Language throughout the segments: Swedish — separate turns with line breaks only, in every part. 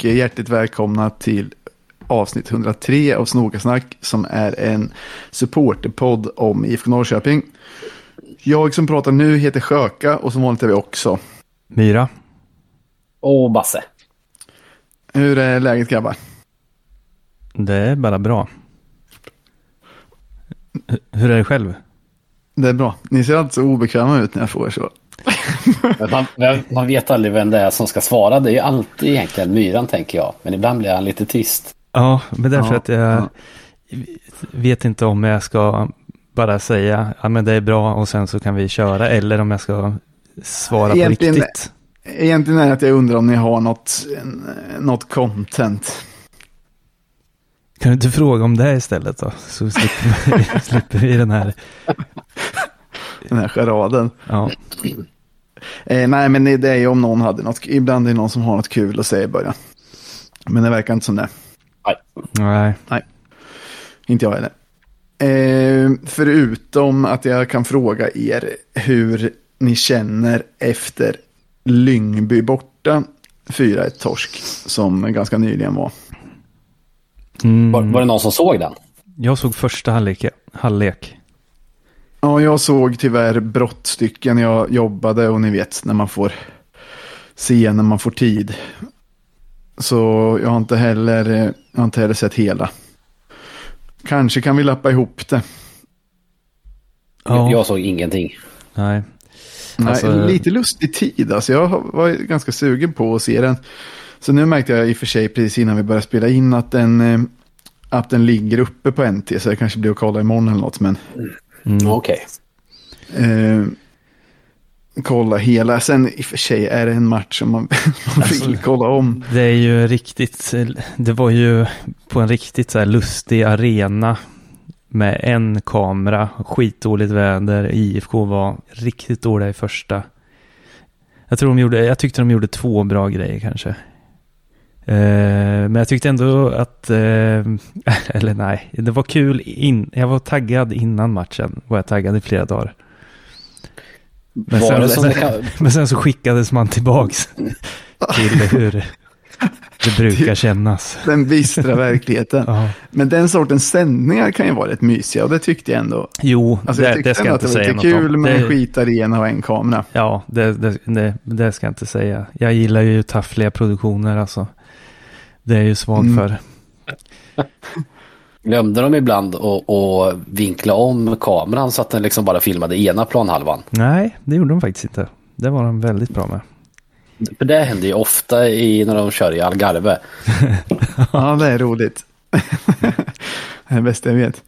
Och hjärtligt välkomna till avsnitt 103 av Snokasnack som är en supporterpodd om IFK Norrköping. Jag som pratar nu heter Sjöka och som vanligt är vi också.
Myra.
Och Basse.
Hur är läget grabbar?
Det är bara bra. Hur är det själv?
Det är bra. Ni ser alltid så obekväma ut när jag får så.
Man, man vet aldrig vem det är som ska svara. Det är ju alltid egentligen myran tänker jag. Men ibland blir han lite tyst.
Ja, men därför
Ja,
att jag
ja.
vet inte om jag ska bara säga ja men det är bra och sen så kan vi köra eller om jag ska svara
Egentligen-
på riktigt.
Egentligen är det att jag undrar om ni har något, något content.
Kan du inte fråga om det istället då? Så slipper vi, slipper vi den här.
Den här charaden.
Ja,
Eh, nej, men det är ju om någon hade något. Ibland är det någon som har något kul att säga i början. Men det verkar inte som det.
Nej.
nej.
Inte jag heller. Eh, förutom att jag kan fråga er hur ni känner efter Lyngby borta. 4-1 torsk som ganska nyligen var.
Mm,
Var, var det någon som såg den?
jag såg första halvlek. halvlek.
Ja, jag såg tyvärr brottstycken. Jag jobbade och ni vet när man får se när man får tid. Så jag har inte heller, jag har inte heller sett hela. Kanske kan vi lappa ihop det.
Ja,
Jag såg ingenting.
nej.
Nej,
Alltså-
lite lustig tid. Alltså, jag var ganska sugen på att se den. Så nu märkte jag i och för sig precis innan vi började spela in att den, eh, att den ligger uppe på NT. Så det kanske blir att kolla imorgon eller något. Men
Mm.
Okej.
eh, kolla hela. Sen i och för sig är det en match som man, man vill
Alltså-
kolla om.
Det är ju riktigt, det var ju på en riktigt så här lustig arena med en kamera, skitdåligt väder, IFK var riktigt dåliga i första. Jag tror de gjorde, jag tyckte de gjorde två bra grejer kanske. Eh, men jag tyckte ändå att, eh, eller nej, det var kul, in, jag var taggad innan matchen, var jag taggad i flera dagar. Men sen, sen,
kan...
men sen så skickades man tillbaks till hur det brukar kännas.
Den bistra verkligheten.
Ja.
Men den sortens sändningar kan ju vara rätt mysiga. Och det tyckte jag ändå.
Jo,
Alltså, jag
det, ska jag inte
det var
säga
lite
något
kul
om.
med en
Det,
skitarena och en kamera.
ja, det, det, det, det ska jag inte säga. Jag gillar ju taffliga produktioner alltså. Det är ju svag
Mm.
för.
Glömde de ibland att vinkla om kameran så att den liksom bara filmade ena planhalvan?
Nej, det gjorde de faktiskt inte. Det var de väldigt bra med.
För det händer ju ofta i, när de kör i Algarve.
Ja, det är roligt. det är det bästa jag vet.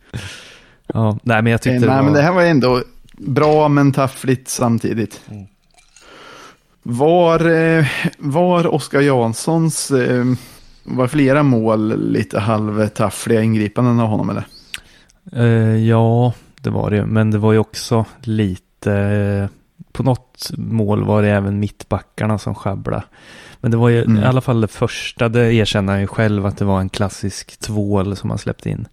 Ja, nej, men jag
Eh,
tyckte
Nej,
det var...
men det här var ändå bra men taffligt samtidigt. Var, eh, var Oskar Janssons, eh, var flera mål lite halvtaffliga ingripanden av honom eller?
Eh, ja, det var det. Men det var ju också lite... eh, På något mål var det även mittbackarna som sjabblade. Men det var ju
Mm.
i alla fall det första, det erkänner han ju själv att det var en klassisk tvål som han släppte in.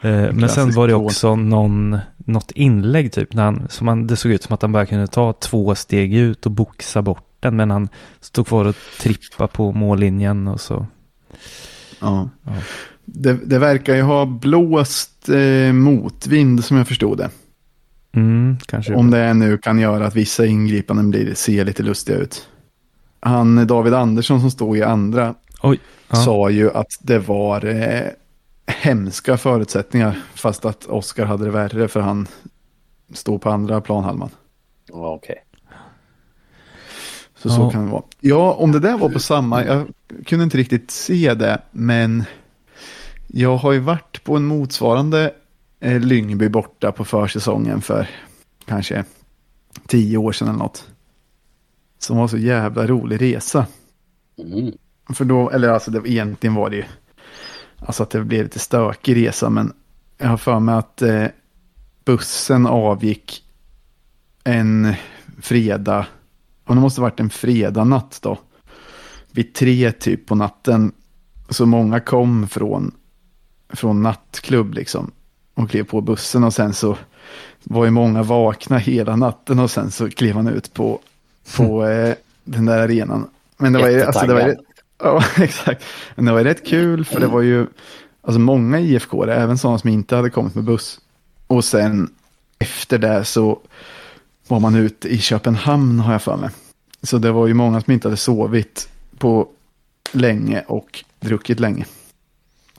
Eh, men sen var det också någon, något inlägg typ, när han, som han, det såg ut som att han bara kunde ta två steg ut och boxa bort den, men han stod kvar och trippa på mållinjen och så.
Ja.
Ja.
Det, det verkar ju ha blåst eh, motvind som jag förstod det.
Mm, kanske.
Om det nu kan göra att vissa ingripanden blir, ser lite lustiga ut. Han David Andersson som stod i andra
Oj. Ja.
sa ju att det var eh, hemska förutsättningar. Fast att Oskar hade det värre för han stod på andra planhalvan.
Ja, Okej.
Så så
Ja.
kan det vara. Ja, om det där var på samma, jag kunde inte riktigt se det, men jag har ju varit på en motsvarande eh, Lyngby borta på försäsongen för kanske tio år sedan eller något. Som var så jävla rolig resa.
Mm.
För då, eller alltså det, egentligen var det ju, alltså att det blev lite stökig resa, men jag har för mig att eh, bussen avgick en fredag, och det måste varit en fredag natt då, vid tre typ på natten. Så många kom från, från nattklubb liksom, och klev på bussen och sen så var ju många vakna hela natten och sen så klev han ut på, på eh, den där arenan. Men det var, ju- alltså, det var, ju-. Ja, exakt. Men det var rätt kul för det var ju alltså många IFK, även sådana som inte hade kommit med buss. Och sen efter det så var man ute i Köpenhamn har jag för mig. Så det var ju många som inte hade sovit på länge och druckit länge.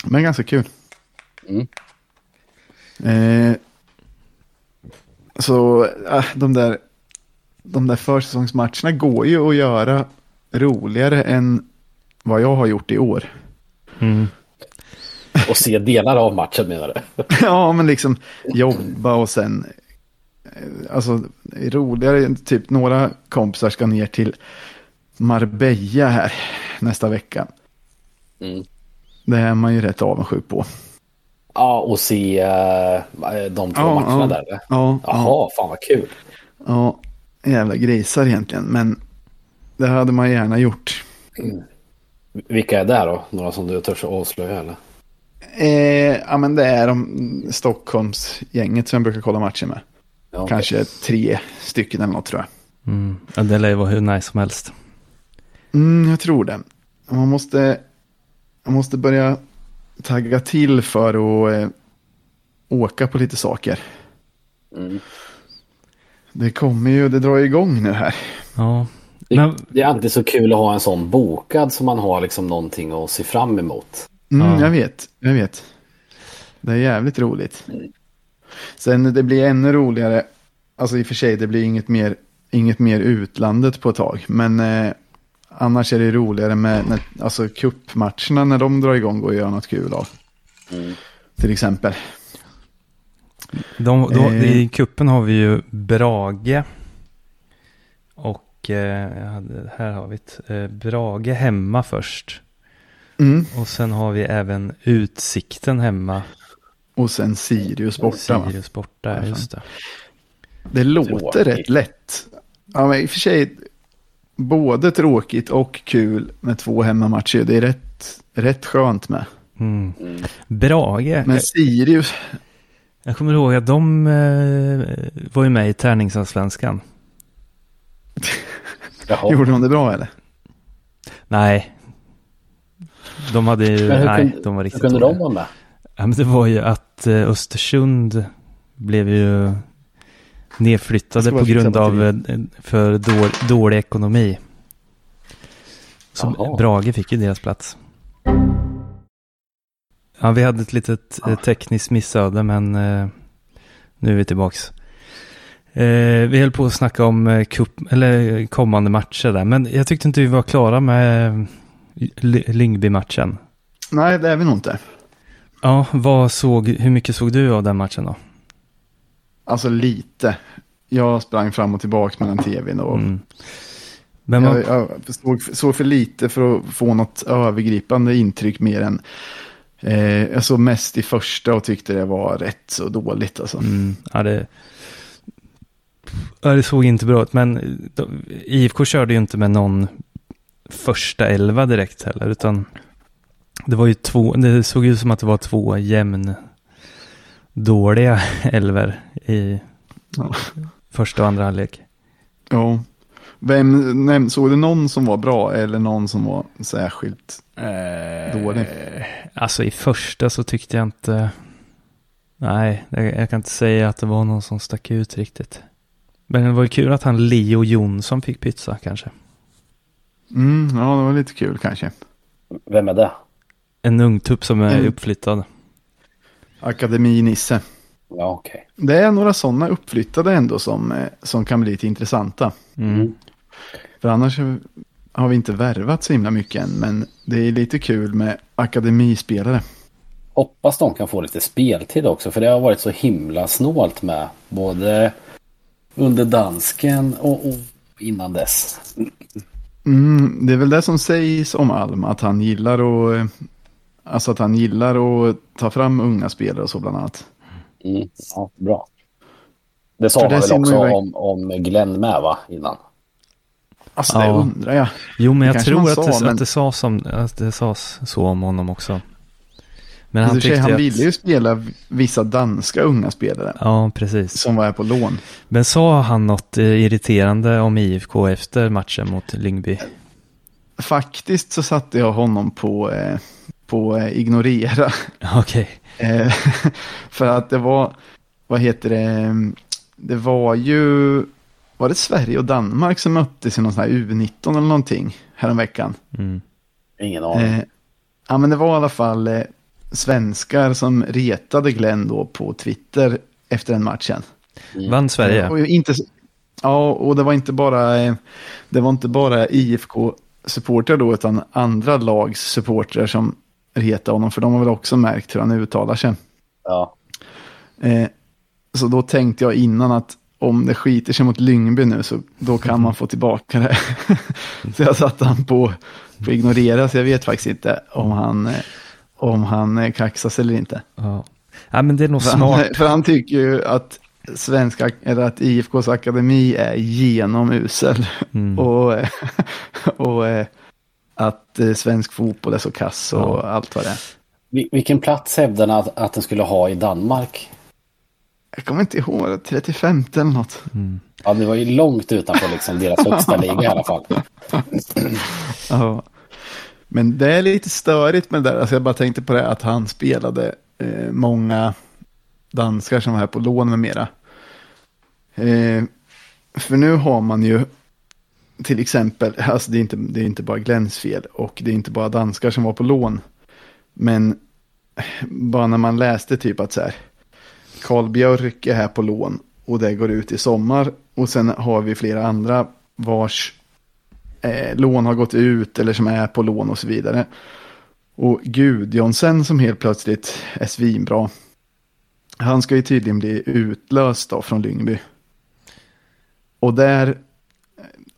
Men ganska kul.
Mm.
Eh, så äh, de där, de där försäsongsmatcherna går ju att göra roligare än vad jag har gjort i år.
Mm.
Och se delar av matchen menar du?
ja, men liksom jobba och sen, eh, alltså roligare, typ några kompisar ska ner till Marbella här nästa vecka.
Mm.
Det är man ju rätt avundsjuk på.
Ja, och se uh, de två
Ja,
matcherna
ja.
där.
Ja,
Jaha,
ja,
fan vad kul.
ja, jävla grisar egentligen, men det hade man gärna gjort.
Vilka är det då? Några som du törs avslöja eller?
Eh, ja, men det är de Stockholmsgänget som jag brukar kolla matcher med.
Ja.
Kanske tre stycken eller något tror jag.
Mm. Ja, det lär ju vara hur nice som helst.
Mm, jag tror det. Man måste, man måste börja tagga till för att eh, åka på lite saker.
Mm.
Det kommer ju, det drar igång nu här.
Ja.
Det,
Men,
det är alltid så kul att ha en sån bokad så man har liksom någonting att se fram emot.
Mm,
Ja.
Jag vet, jag vet. Det är jävligt roligt. Sen det blir ännu roligare, alltså i och för sig det blir inget mer, inget mer utlandet på ett tag. Men eh, annars är det roligare med, när, alltså cupmatcherna när de drar igång och gör något kul av.
Mm.
Till exempel.
de, de,
Eh.
I kuppen har vi ju Brage. Och eh, här har vi ett. Eh, Brage hemma först.
Mm.
Och sen har vi även Utsikten hemma.
Och sen Sirius borta va?
Sirius borta,
Ja,
just det.
Det låter
Tråkigt.
rätt lätt. Ja, men i och för sig både tråkigt och kul med två hemmamatcher. Det är rätt, rätt skönt med.
Mm.
Mm.
Brage.
Men Sirius,
Jag kommer ihåg att de eh, var ju med i tärningsallsvenskan.
Gjorde de det bra eller?
Nej. De hade ju,
hur
nej,
kunde-
de var
Hur
riktigt
kunde
dåliga.
de vara med?
Ja, men det var ju att eh, Östersund blev ju nedflyttade på grund av eh, för dålig, dålig ekonomi. Så
Jaha.
Brage fick ju deras plats. Ja, vi hade ett litet eh,
Ja.
tekniskt missöde, men eh, nu är vi tillbaks. Eh, vi höll på att snacka om eh, cup, eller kommande matcher där, men jag tyckte inte vi var klara med Ly- Lyngby-matchen.
Nej, det är vi nog inte.
Ja, vad såg, hur mycket såg du av den matchen då?
Alltså lite. Jag sprang fram och tillbaka mellan tvn och
Mm. Men man,
jag, jag såg, såg för lite för att få något övergripande intryck mer än eh, jag såg mest i första och tyckte det var rätt så dåligt alltså.
mm, ja, det, ja, det såg inte bra ut, men de, IFK körde ju inte med någon första elva direkt heller, utan det var ju två, det såg ut som att det var två jämn dåliga elver i
Ja.
första och andra halvlek.
Ja. Vem, näm, såg du någon som var bra eller någon som var särskilt? Dålig.
Alltså i första så tyckte jag inte, nej, jag, jag kan inte säga att det var någon som stack ut riktigt. Men det var ju kul att han Leo Jonsson fick pytsa kanske.
Mm, ja, det var lite kul kanske.
Vem är det?
En ung tupp som är
Mm.
uppflyttad.
Akademi-Nisse.
Ja, okej.
Det är några sådana uppflyttade ändå som, eh, som kan bli lite intressanta.
Mm.
För annars har vi inte värvat så himla mycket än. Men det är lite kul med akademispelare.
Hoppas de kan få lite speltid också för det har varit så himla snålt med både under dansken och, och innan dess.
Mm, det är väl det som sägs om Alm. Att han gillar att, alltså att han gillar att ta fram unga spelare och så bland annat.
Mm. Ja, bra. Det sa
det
väl
man
också om, om Glenn med va? Innan.
Alltså det
Ja.
undrar jag.
Jo, men jag
kanske
tror att,
sa,
det,
men-
att, det sades som, att det sades så om honom också. Men
Han,
han tyckte
han
att...
ville ju spela vissa danska unga spelare.
Ja, precis.
Som var här på lån.
Men sa han något eh, irriterande om IFK efter matchen mot Lyngby?
faktiskt så satte jag honom på, eh, på eh, ignorera.
Okej.
Eh, för att det var, vad heter det, det var ju, var det Sverige och Danmark som möttes i någon sån här U19 eller någonting häromveckan?
Mm.
Ingen aning.
Eh, ja men det var i alla fall eh, svenskar som retade Glenn då på Twitter efter den matchen.
Vann Sverige?
Och inte, ja, och det var inte bara, det var inte bara IFK-supportrar då, utan andra lags supportrar som retade honom, för de har väl också märkt hur han uttalar sig.
Ja.
Eh, så då tänkte jag innan att om det skiter sig mot Lyngby nu så då kan man få tillbaka det. så jag satte han på, på ignorera, så jag vet faktiskt inte om han, eh, om han eh, kaxas eller inte.
Ja. ja, men det är nog
För
smart.
han, för han tycker ju att svenska, eller att IFKs akademi är genomusel.
Mm.
Och, och eh, att eh, svensk fotboll är så kass och allt vad det är.
Vil- Vilken plats hävdade att, att den skulle ha i Danmark?
Jag kommer inte ihåg, 35 eller något.
Ja, det var ju långt utanför liksom deras högsta liga i alla fall.
Ja. Men det är lite störigt med det där. Alltså jag bara tänkte på det att han spelade eh, många danskar som var här på lån med mera. Eh, för nu har man ju till exempel, alltså det är, inte, det är inte bara Glens fel och det är inte bara danskar som var på lån. Men bara när man läste typ att så här, Karl Björk är här på lån och det går ut i sommar. Och sen har vi flera andra vars eh, lån har gått ut eller som är på lån och så vidare. Och Gudjonsen som helt plötsligt är svinbra. Han ska ju tydligen bli utlöst då från Lyngby. Och där,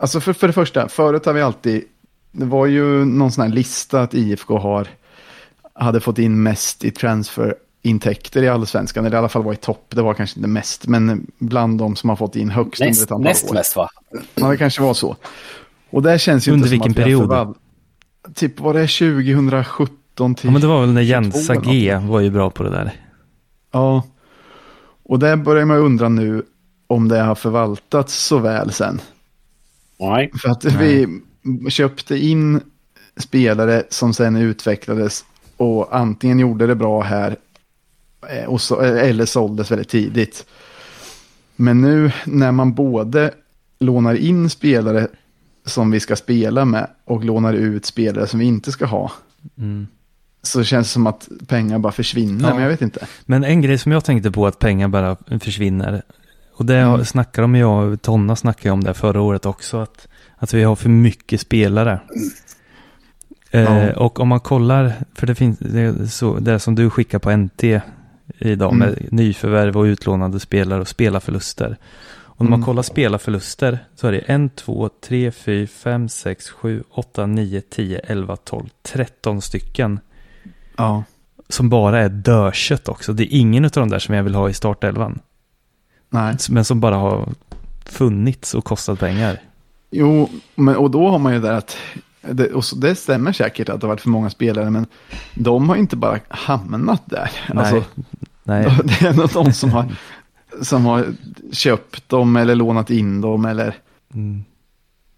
alltså för, för det första, förut har vi alltid, det var ju någon sån här lista att IFK har, hade fått in mest i transferintäkter i allsvenskan, eller i alla fall var i topp, det var kanske inte mest, men bland de som har fått in högst under
Näst,
ett antal
näst
år.
mest va?
Ja, det kanske var så. Och där känns ju
Under
inte som
vilken
att
period?
förvall- Typ var det 2017 till...
Ja, men det var väl när
22
Jensa G var ju bra på det där.
Ja. Och där börjar man undra nu om det har förvaltats så väl sen.
Nej.
För att vi köpte in spelare som sen utvecklades och antingen gjorde det bra här eh, och så, eller såldes väldigt tidigt. Men nu när man både lånar in spelare som vi ska spela med och lånar ut spelare som vi inte ska ha.
Mm.
Så känns det som att pengar bara försvinner,
Ja.
men jag vet inte.
Men en grej som jag tänkte på att pengar bara försvinner. Och det
Mm.
snackar de jag och Tonna snackade om det förra året också. Att, att vi har för mycket spelare. Eh,
Ja.
och om man kollar, för det finns det, så, det som du skickar på NT idag
Mm.
med nyförvärv och utlånade spelare och spelarförluster. Och när man
Mm.
kollar spelarförluster så är det 1, 2, 3, 4, 5, 6, 7, 8, 9, 10, 11, 12, 13 stycken.
Ja.
Som bara är dödkött också. Det är ingen av de där som jag vill ha i startelvan.
Nej.
Men som bara har funnits och kostat pengar.
Jo, men, och då har man ju där att, det, och så, det stämmer säkert att det har varit för många spelare, men de har inte bara hamnat där.
Nej.
Alltså,
Nej,
det är nog de som har, som har köpt dem eller lånat in dem eller...
mm.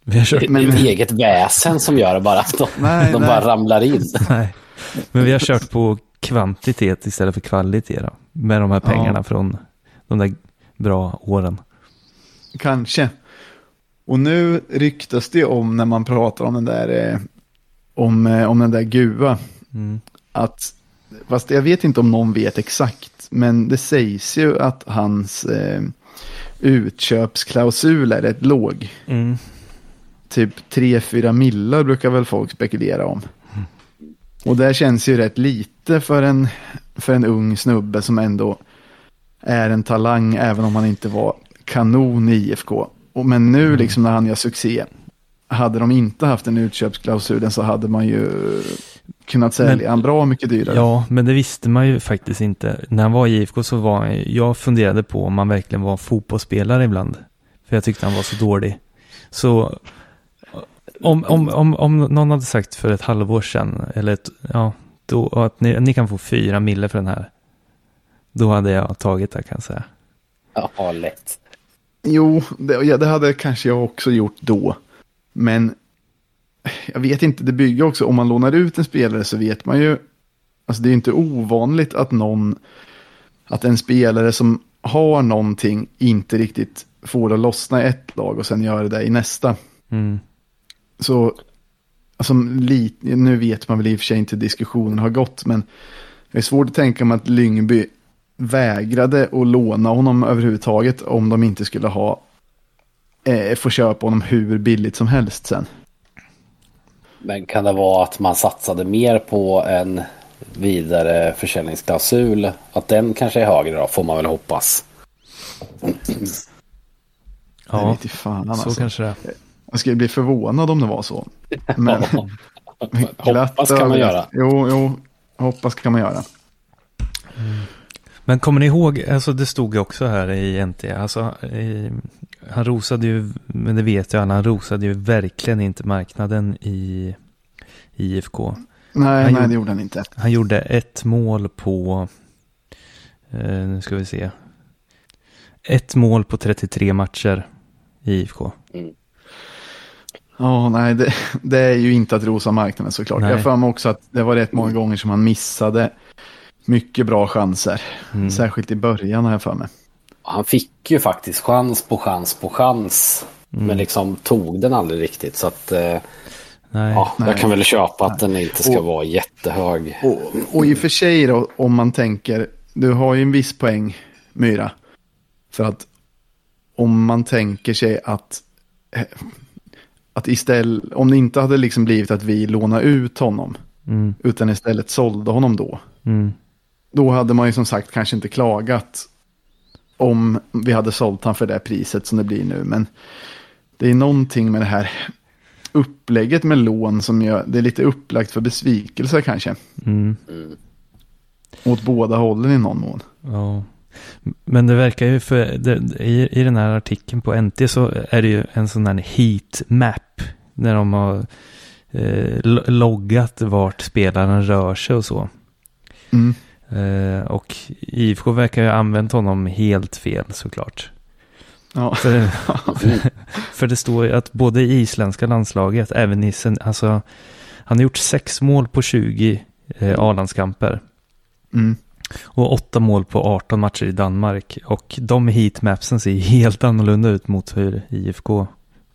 vi har kört,
Det är
Men-
ett eget väsen som gör bara att de,
Nej,
de
nej.
bara ramlar in.
nej. Men vi har kört på kvantitet istället för kvalitet då, Med de här
Ja.
pengarna från de där bra åren.
Kanske. Och nu ryktas det om när man pratar om den där, eh, om, eh, om den där Gua,
Mm.
att, fast jag vet inte om någon vet exakt, men det sägs ju att hans eh, utköpsklausul är rätt låg.
Mm.
Typ 3-4 millar brukar väl folk spekulera om. Och det känns ju rätt lite för en, för en ung snubbe som ändå är en talang, även om han inte var kanon i IFK. Och, men nu liksom när han gör succé, hade de inte haft en utköpsklausulen så hade man ju kunnat sälja han bra mycket dyrare.
Ja, men det visste man ju faktiskt inte. När han var i IFK så var han, jag funderade på om han verkligen var fotbollsspelare ibland. För jag tyckte han var så dålig. Så om, om, om, om någon hade sagt för ett halvår sedan, eller ett, ja, då, att ni, ni kan få fyra mille för den här. Då hade jag tagit det kan jag säga.
Ja, lätt.
Jo, det, ja, det hade kanske jag också gjort då. Men jag vet inte, det bygger också, om man lånar ut en spelare så vet man ju, alltså det är inte ovanligt att någon, att en spelare som har någonting inte riktigt får det att lossna i ett lag och sen gör det i nästa.
Mm.
Så, alltså, lite, nu vet man väl i och för sig inte hur diskussionen har gått, men det är svårt att tänka mig att Lyngby vägrade att låna honom överhuvudtaget om de inte skulle ha eh, få köpa honom hur billigt som helst sen.
Men kan det vara att man satsade mer på en vidare försäljningsklausul? Att den kanske är högre då, får man väl hoppas.
Ja,
inte fan,
så
alltså.
kanske det är.
Jag skulle bli förvånad om det var så. Men,
hoppas kan man göra.
Jo, jo, hoppas kan man göra.
Men kommer ni ihåg, alltså det stod ju också här i NT, alltså i, han rosade ju, men det vet jag alla, han rosade ju verkligen inte marknaden i, i IFK.
Nej,
Han
nej,
gjorde-
det gjorde han inte.
Han gjorde ett mål på, eh, nu ska vi se, ett mål på 33 matcher i IFK.
Ja, nej, det, det är ju inte att rosa marknaden såklart.
Nej.
Jag har för mig också att det var rätt många gånger som han missade mycket bra chanser.
Mm.
Särskilt i början har jag för mig.
Han fick ju faktiskt chans på chans på chans. Men liksom tog den aldrig riktigt. Så att, eh,
Nej,
ja,
nej.
jag kan väl köpa att den inte ska
Och-
vara jättehög.
Och, och i och för sig då, om man tänker, du har ju en viss poäng, Myra. För att om man tänker sig att, eh, att istället, om det inte hade liksom blivit att vi lånade ut honom,
mm,
utan istället sålde honom då,
mm,
då hade man ju som sagt kanske inte klagat om vi hade sålt han för det priset som det blir nu. Men det är någonting med det här upplägget med lån som gör, det är lite upplagt för besvikelse kanske.
mm,
Åt båda hållen i någon mån.
ja. Men det verkar ju för, det, i, i den här artikeln på NT så är det ju en sån här heat map. När de har eh, lo- loggat vart spelaren rör sig och så.
Mm.
Eh, och IFK verkar ju ha använt honom helt fel såklart.
Ja.
För, för det står ju att både i isländska landslaget, även i alltså han har gjort sex mål på 20 eh, A-landskamper.
Mm.
Och åtta mål på 18 matcher i Danmark. Och de heatmapsen ser helt annorlunda ut mot hur IFK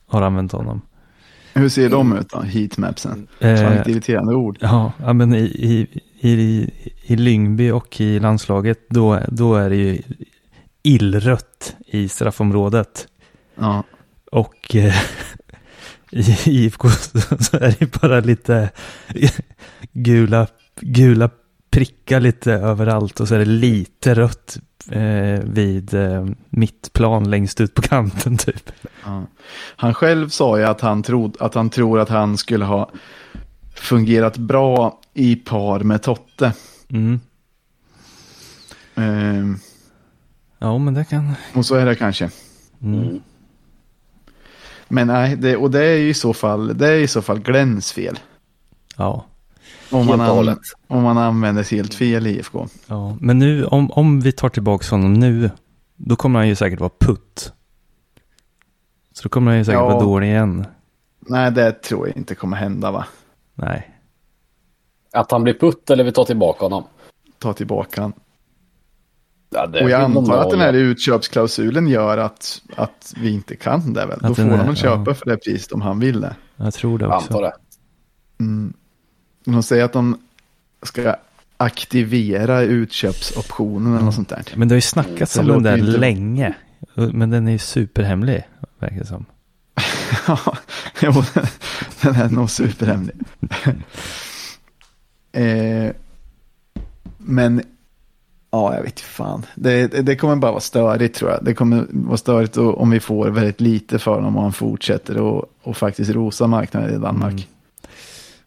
har använt honom.
Hur ser de ut då, heatmapsen?
Eh,
Fan, ett irriterande ord.
ja, ja, men i, i, i, i Lyngby och i landslaget då, då är det ju illrött i straffområdet.
Ja.
Och eh, i IFK så är det bara lite gula, gula prickar lite överallt och så är det lite rött eh, vid eh, mittplan längst ut på kanten typ.
Ja. Han själv sa ju att han, trod, att han tror att han skulle ha fungerat bra i par med Totte.
Mm.
Ehm,
Ja, men det kan...
och så är det kanske.
Mm.
Mm.
Men nej, det, och det är ju i så fall, det är i så fall Glenns fel.
Ja.
Om man, an, om man använder helt fel i IFK.
ja. Men nu, om, om vi tar tillbaka honom nu, då kommer han ju säkert vara putt. Så då kommer han ju säkert
Ja.
vara dålig igen.
Nej, det tror jag inte kommer hända va.
Nej.
Att han blir putt eller vi tar tillbaka honom.
Ta tillbaka han.
Ja,
Och jag antar att den här utköpsklausulen gör att, att vi inte kan det väl. Då
Att
får
den är-
de köpa
ja.
för det priset om han vill det.
Jag tror det
Jag
också.
antar det.
Mm. De säger att de ska aktivera utköpsoptionen eller något sånt där.
Men det har ju snackats
Det
om den där
inte-
länge. Men den är ju superhemlig, verkar det som.
Ja, den är nog superhemlig. eh, men, ja, jag vet inte fan. Det, det- kommer bara vara störigt tror jag. Det kommer vara störigt och- om vi får väldigt lite för honom och han fortsätter och, och faktiskt rosa marknaden i Danmark.
Mm.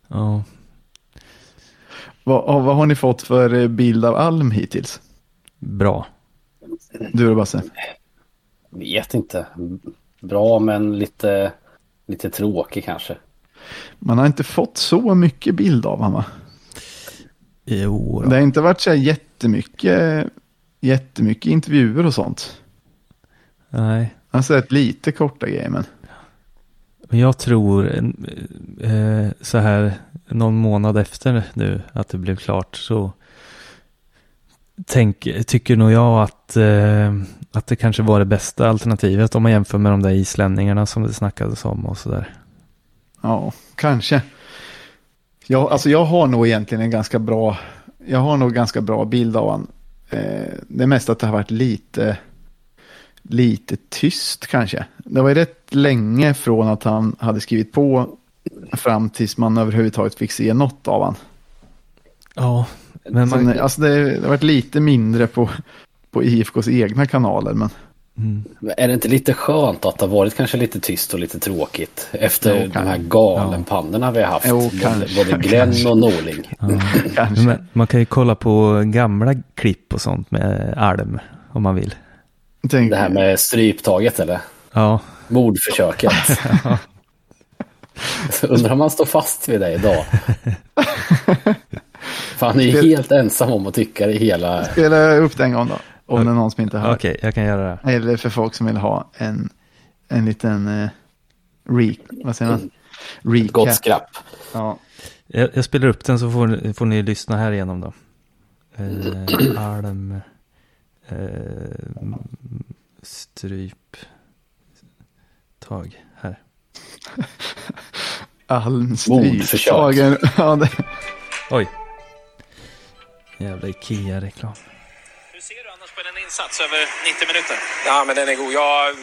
Ja.
Vad, vad har ni fått för eh, bild av Alm hittills?
Bra.
Du och Basse?
Vet inte. Bra men lite, lite tråkig kanske.
Man har inte fått så mycket bild av honom va?
Jo,
Det har inte varit så här jättemycket, jättemycket intervjuer och sånt.
Nej.
Har sett lite korta grejer men.
Men jag tror eh, så här någon månad efter nu att det blev klart så tänk, tycker nog jag att, eh, att det kanske var det bästa alternativet om man jämför med de där islänningarna som det snackades om och sådär.
Ja, kanske. Jag, alltså jag har nog egentligen en ganska bra, jag har nog ganska bra bild av honom. Eh, det mest att det har varit lite, lite tyst kanske. Det var ju rätt länge från att han hade skrivit på fram tills man överhuvudtaget fick se något av honom.
Ja, men man...
Sen, alltså det, det har varit lite mindre på, på IFKs egna kanaler. Men...
Mm. Är det inte lite skönt att det har varit kanske lite tyst och lite tråkigt efter jo, de här galenpannorna ja. vi har haft? Jo, både, kanske, både Glenn kanske. och Norling.
Ja. Men man kan ju kolla på gamla klipp och sånt med Alm om man vill.
Tänk... Det här med stryptaget eller?
Ja.
Mordförsöket. ja. Undrar om han står fast vid det idag. För han är ju helt ensam om att tycka det hela.
Spela upp den gången då. Om det är någon som inte har.
Okej, okay, jag kan göra det.
Eller för folk som vill ha en, en liten uh, re, vad säger man?
Recap. Gott skrapp.
Ja.
Jag, jag, spelar upp den så får, får ni lyssna här igenom då. Uh, Alm. Uh, stryp. Tag. Här.
Almstryp.
Ja,
det... Oj. Jävla Ikea-reklam.
Hur ser du den insats över 90 minuter? Ja, men den är god. Jag,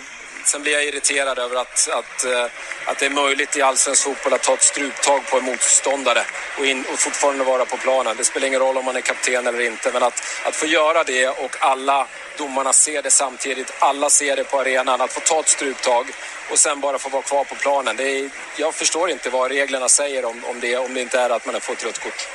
sen blir jag irriterad över att, att, eh, att det är möjligt i allsvensk fotboll att ta ett struptag på en motståndare och, in, och fortfarande vara på planen. Det spelar ingen roll om man är kapten eller inte, men att, att få göra det och alla domarna ser det samtidigt, alla ser det på arenan, att få ta ett struptag och sen bara få vara kvar på planen. Det är, jag förstår inte vad reglerna säger om, om det, om det inte är att man har fått rött kort.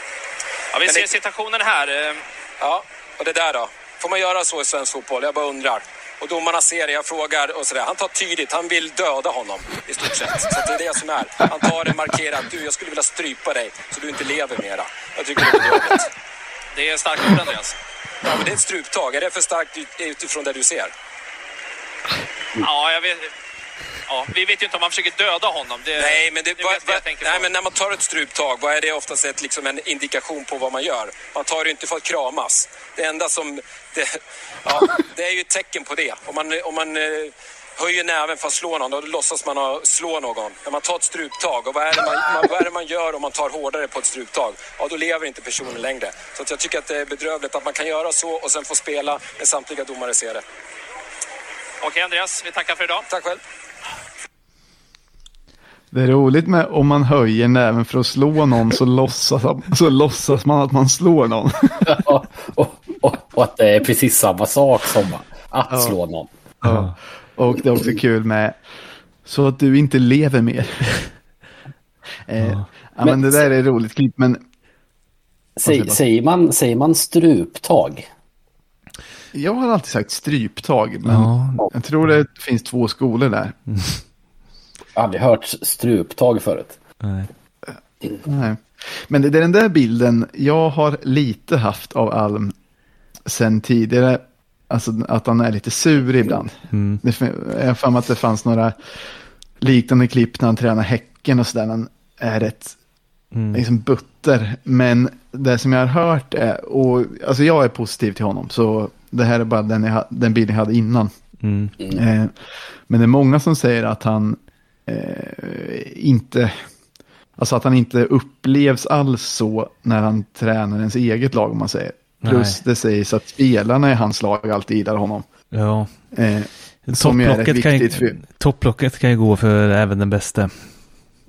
Ja, vi ser det... situationen här. Eh. Ja, och det där då? Får man göra så i svensk fotboll? Jag bara undrar. Och domarna ser det, jag frågar och sådär. Han tar tydligt, han vill döda honom i stort sett. Så det är det som är. Han tar det, markerar du, jag skulle vilja strypa dig så du inte lever mera. Jag tycker det är bedrövligt. Det är starkt ord, Andreas. Ja, men det är ett struptag. Är det för starkt utifrån det du ser? Ja, jag vet ja, vi vet ju inte om man försöker döda honom. Det, nej, men, det, det va, va, nej, men när man tar ett struptag, vad är det oftast ett, liksom en indikation på vad man gör? Man tar det inte för att kramas. Det enda som... Det, ja, det är ju ett tecken på det. Om man, om man eh, höjer näven för att slå någon, då låtsas man slå någon. När man tar ett struptag, och vad är, det man, vad är det man gör om man tar hårdare på ett struptag? Ja, då lever inte personen längre. Så jag tycker att det är bedrövligt att man kan göra så och sen få spela när samtliga domare ser det. Okej, Andreas, vi tackar för idag. Tack själv.
Det är roligt med om man höjer näven för att slå någon så låtsas, så låtsas man att man slår någon.
Ja, och, och, och, att det är precis samma sak som att ja. slå någon.
Ja. Och det är också kul med så att du inte lever mer. eh, ja. men, men, det där är roligt klipp, men...
Säg, säger, man, säger man struptag?
Jag har alltid sagt stryptag, men ja. jag tror det finns två skolor där. Mm.
Aldrig hört struptag förut.
Nej.
Nej. Men det är den där bilden jag har lite haft av Alm sen tidigare. Alltså att han är lite sur ibland. Mm. jag har för mig att det fanns några liknande klipp när han tränar Häcken och sådär. Han är rätt mm. liksom butter. Men det som jag har hört är, och alltså jag är positiv till honom. Så det här är bara den, jag, den bilden jag hade innan.
Mm.
Eh, men det är många som säger att han eh, inte, alltså att han inte upplevs alls så när han tränar ens eget lag om man säger. Plus Nej. det sägs att spelarna i hans lag alltid gillar honom.
Ja.
Eh, är rätt viktigt. För...
Topplocket kan ju gå för även den bästa.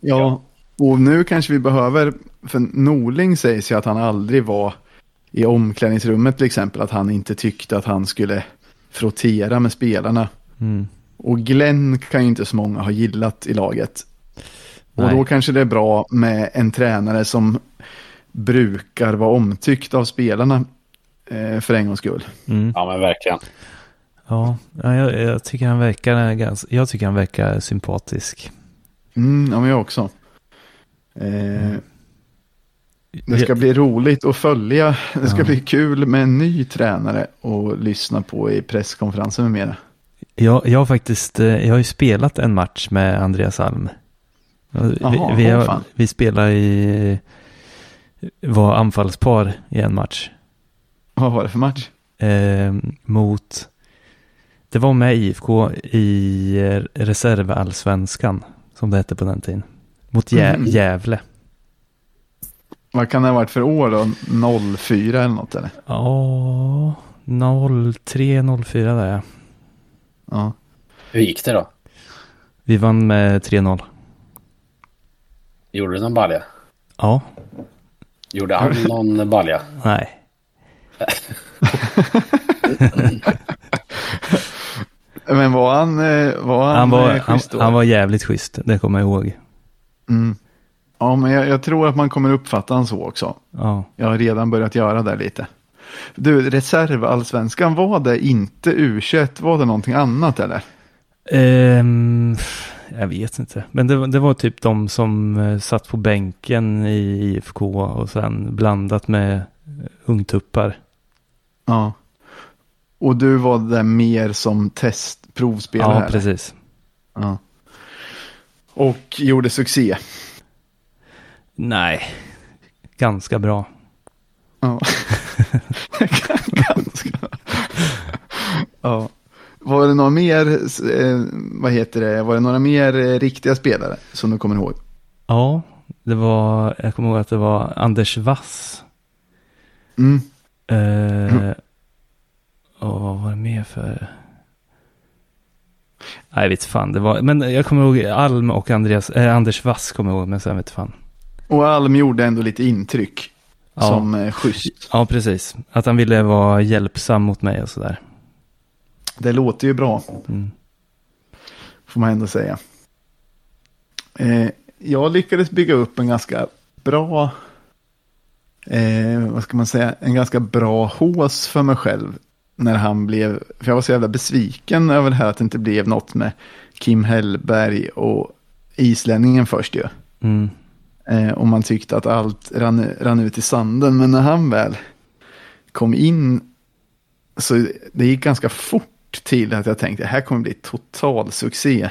Ja, och nu kanske vi behöver, för Norling sägs ju att han aldrig var i omklädningsrummet till exempel, att han inte tyckte att han skulle frottera med spelarna.
Mm.
Och Glenn kan ju inte så många ha gillat i laget. Nej. Och då kanske det är bra med en tränare som brukar vara omtyckt av spelarna eh, för en gångs skull.
Mm.
Ja men verkligen.
Ja, jag, jag, tycker han verkar ganska, jag tycker han verkar sympatisk.
Mm, ja men jag också. Eh, mm. Det ska bli roligt att följa. Det ska ja. bli kul med en ny tränare och lyssna på i presskonferensen med mera.
Jag, jag har faktiskt, eh, jag har ju spelat en match med Andreas Alm. Ja, Vi, vi, har, vi spelar i, var anfallspar i en match.
Vad var det för match?
Eh, mot, det var med IFK i reservallsvenskan, som det hette på den tiden. Mot Gä,
Mhm.
Gävle.
Vad kan det ha varit för år då? 04 eller något eller?
Ja, 03, 04 där ja.
Ja.
Hur gick det då?
Vi vann med 3-0.
Gjorde du någon balja?
Ja,
Gjorde han någon balja?
nej.
Men var han, eh, var han,
Han var,
eh,
han,
schysst då?
han var jävligt schysst, det kommer jag ihåg.
Mm. Ja, men jag, jag tror att man kommer uppfatta han så också.
Ja,
Jag har redan börjat göra det lite. Du, reservallsvenskan, var det inte U21? Var det någonting annat eller?
Ehm, jag vet inte. Men det, var- det var typ de som eh, satt på bänken i IFK och sen blandat med eh, ungtuppar.
Ja. Och du var där mer som test, provspelare?
Ja, precis.
Ja. Och gjorde succé?
Nej, ganska bra.
Ja. Ganska. ja. Var det några mer, eh, vad heter det, var det några mer eh, riktiga spelare som du kommer ihåg?
Ja, det var, jag kommer ihåg att det var Anders Wass.
Mm.
Eh, och vad var det mer för? Nej, vet fan. Det var, men jag kommer ihåg Alm och Andreas, eh, Anders Wass kommer jag ihåg, men sen vet fan.
Och Alm gjorde ändå lite intryck
Ja.
som eh, schysst.
Ja, precis. Att han ville vara hjälpsam mot mig och sådär.
Det låter ju bra,
Mm.
får man ändå säga. Eh, jag lyckades bygga upp en ganska bra, eh, vad ska man säga, en ganska bra hås för mig själv. När han blev, för jag var så jävla besviken över det här att det inte blev något med Kim Hellberg och islänningen först ju.
Mm.
Eh, och man tyckte att allt rann, rann ut i sanden. Men när han väl kom in så det gick ganska fort till att jag tänkte här kommer bli total succé.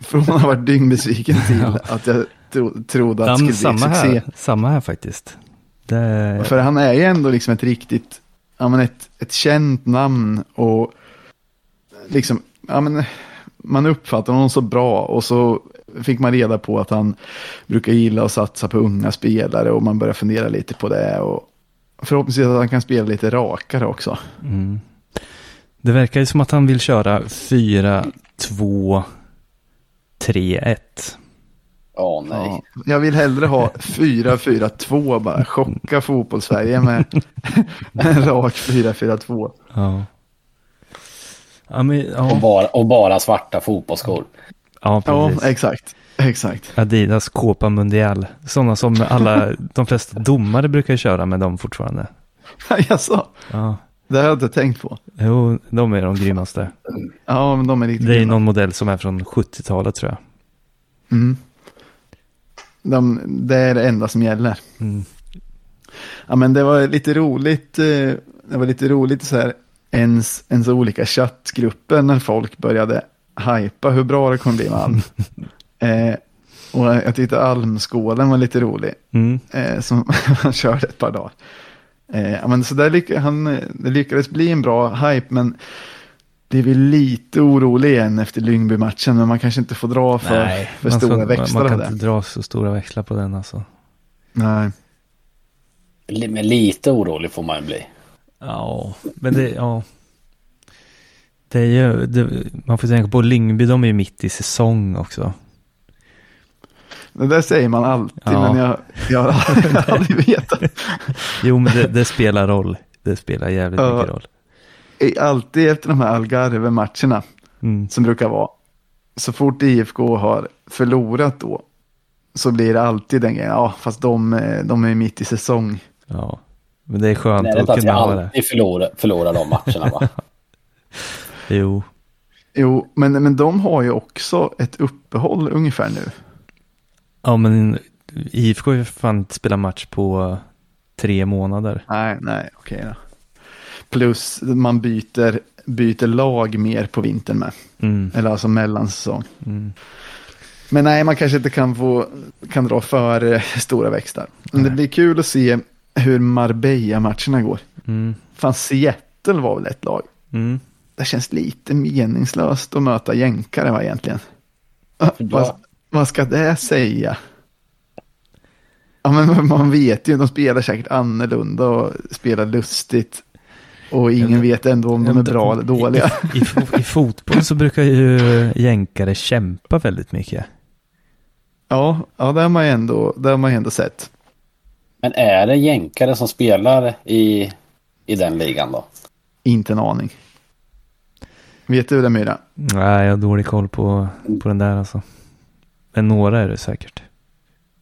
Från att ha varit dyngbesviken till att jag tro, trodde att det skulle bli
samma,
succé.
här, samma här faktiskt. Det,
För han är ju ändå liksom ett riktigt, ja men ett, ett känt namn och liksom, ja men man uppfattar honom så bra och så fick man reda på att han brukar gilla att satsa på unga spelare och man börjar fundera lite på det och förhoppningsvis att han kan spela lite rakare också.
mm. det verkar ju som att han vill köra 4, 2, 3, 1.
Åh nej.
Ja, jag vill hellre ha 4-4-2 bara, chocka fotbollssverige med en rak 4-4-2.
Ja. Ja, men,
Och,
ja.
bara, och bara svarta fotbollsskor.
Ja,
Ja,
precis.
exakt. Exakt.
Adidas Copa Mundial. Sådana som alla, de flesta domare brukar köra med dem fortfarande.
Jaså?
Ja,
Det har jag inte tänkt på.
jo, de är de grymmaste.
Ja, men de är riktigt
Det är
grymma.
någon modell som är från 70-talet tror jag.
Mm. De, det är det enda som gäller.
Mm.
Ja, men det var lite roligt. eh, Det var lite roligt så här ens, ens olika chattgrupper när folk började hypa hur bra det kommer bli med Alm. eh, och jag tyckte Almskålen var lite rolig.
Mm.
Eh, som han körde ett par dagar. Eh, men så där lyck, han, det lyckades bli en bra hype, men det är väl lite orolig igen efter Lyngby-matchen, men man kanske inte får dra för, för
man
stora
ska-
växlar
Man kan inte dra så stora växlar på den alltså.
Nej.
Men lite orolig får man ju bli.
Ja, men det, ja. Det är ju, det, man får tänka på Lyngby, de är ju mitt i säsong också.
Det där säger man alltid,
Ja.
men jag, jag har aldrig vetat.
Jo, men det, det spelar roll. Det spelar jävligt
Ja.
mycket roll.
Alltid efter de här Algarve-matcherna
Mm.
som brukar vara, så fort IFK har förlorat då, så blir det alltid den grejen, ja, fast de, de är mitt i säsong.
Ja, men det är skönt
Nej, det är
att
att vi
kunna ha det.
alltid förlorar, förlorar de matcherna va?
Jo,
Jo, men, men de har ju också ett uppehåll ungefär nu.
ja men IFK har ju fan inte spelat match på tre månader.
Nej, nej, okej då. Plus man byter, byter lag mer på vintern med.
Mm.
Eller alltså mellansäsong.
Mm.
Men nej, man kanske inte kan, få, kan dra för eh, stora växlar. Men det blir kul att se hur Marbella-matcherna går.
Mm.
Fan, Seattle var väl ett lag.
Mm.
Det känns lite meningslöst att möta jänkare va, egentligen. Vad, vad ska det säga? Ja, men man vet ju, de spelar säkert annorlunda och spelar lustigt. Och ingen vet ändå om de är bra eller dåliga.
I, i, I fotboll så brukar ju jänkare kämpa väldigt mycket.
Ja, ja det har man ju ändå, det har man ju ändå sett.
Men är det jänkare som spelar i, i den ligan då?
Inte en aning. Vet du det Myra?
Nej, jag har dålig koll på, på den där alltså. Men några är det säkert.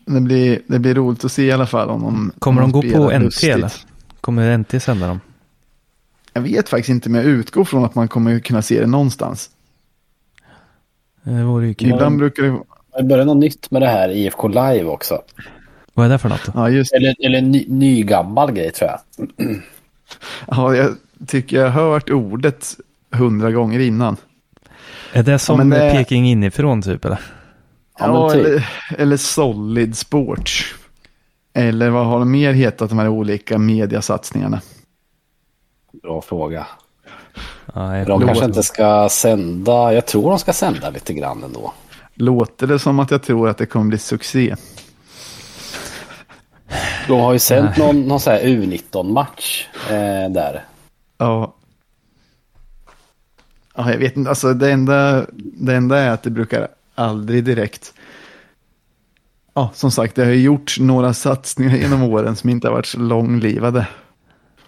Det blir, det blir roligt att se i alla fall om de
Kommer
om
de gå på NT
lustigt.
eller? Kommer NT sända dem?
Jag vet faktiskt inte, men jag utgår från att man kommer kunna se det någonstans.
Det vore ju kul.
Ibland brukar det
Det börjar något nytt med det här IFK Live också.
Vad är det för något då?
Ja, just
Eller, eller ny, ny gammal grej tror jag.
Ja, jag tycker jag har hört ordet hundra gånger innan.
Är det som
men det-
Peking inifrån typ eller?
Ja,
Ja,
typ.
eller, eller Solid Sports. Eller vad har de mer hetat de här olika mediasatsningarna?
Bra fråga.
Nej,
De kanske inte ska sända. Jag tror de ska sända lite grann ändå.
Låter det som att jag tror att det kommer bli succé?
De har ju sänt någon, någon så här U19-match eh, där.
Ja. Ja, jag vet inte, alltså det enda, det enda är att det brukar aldrig direkt. Ja, som sagt, det har ju gjorts några satsningar genom åren som inte har varit så långlivade.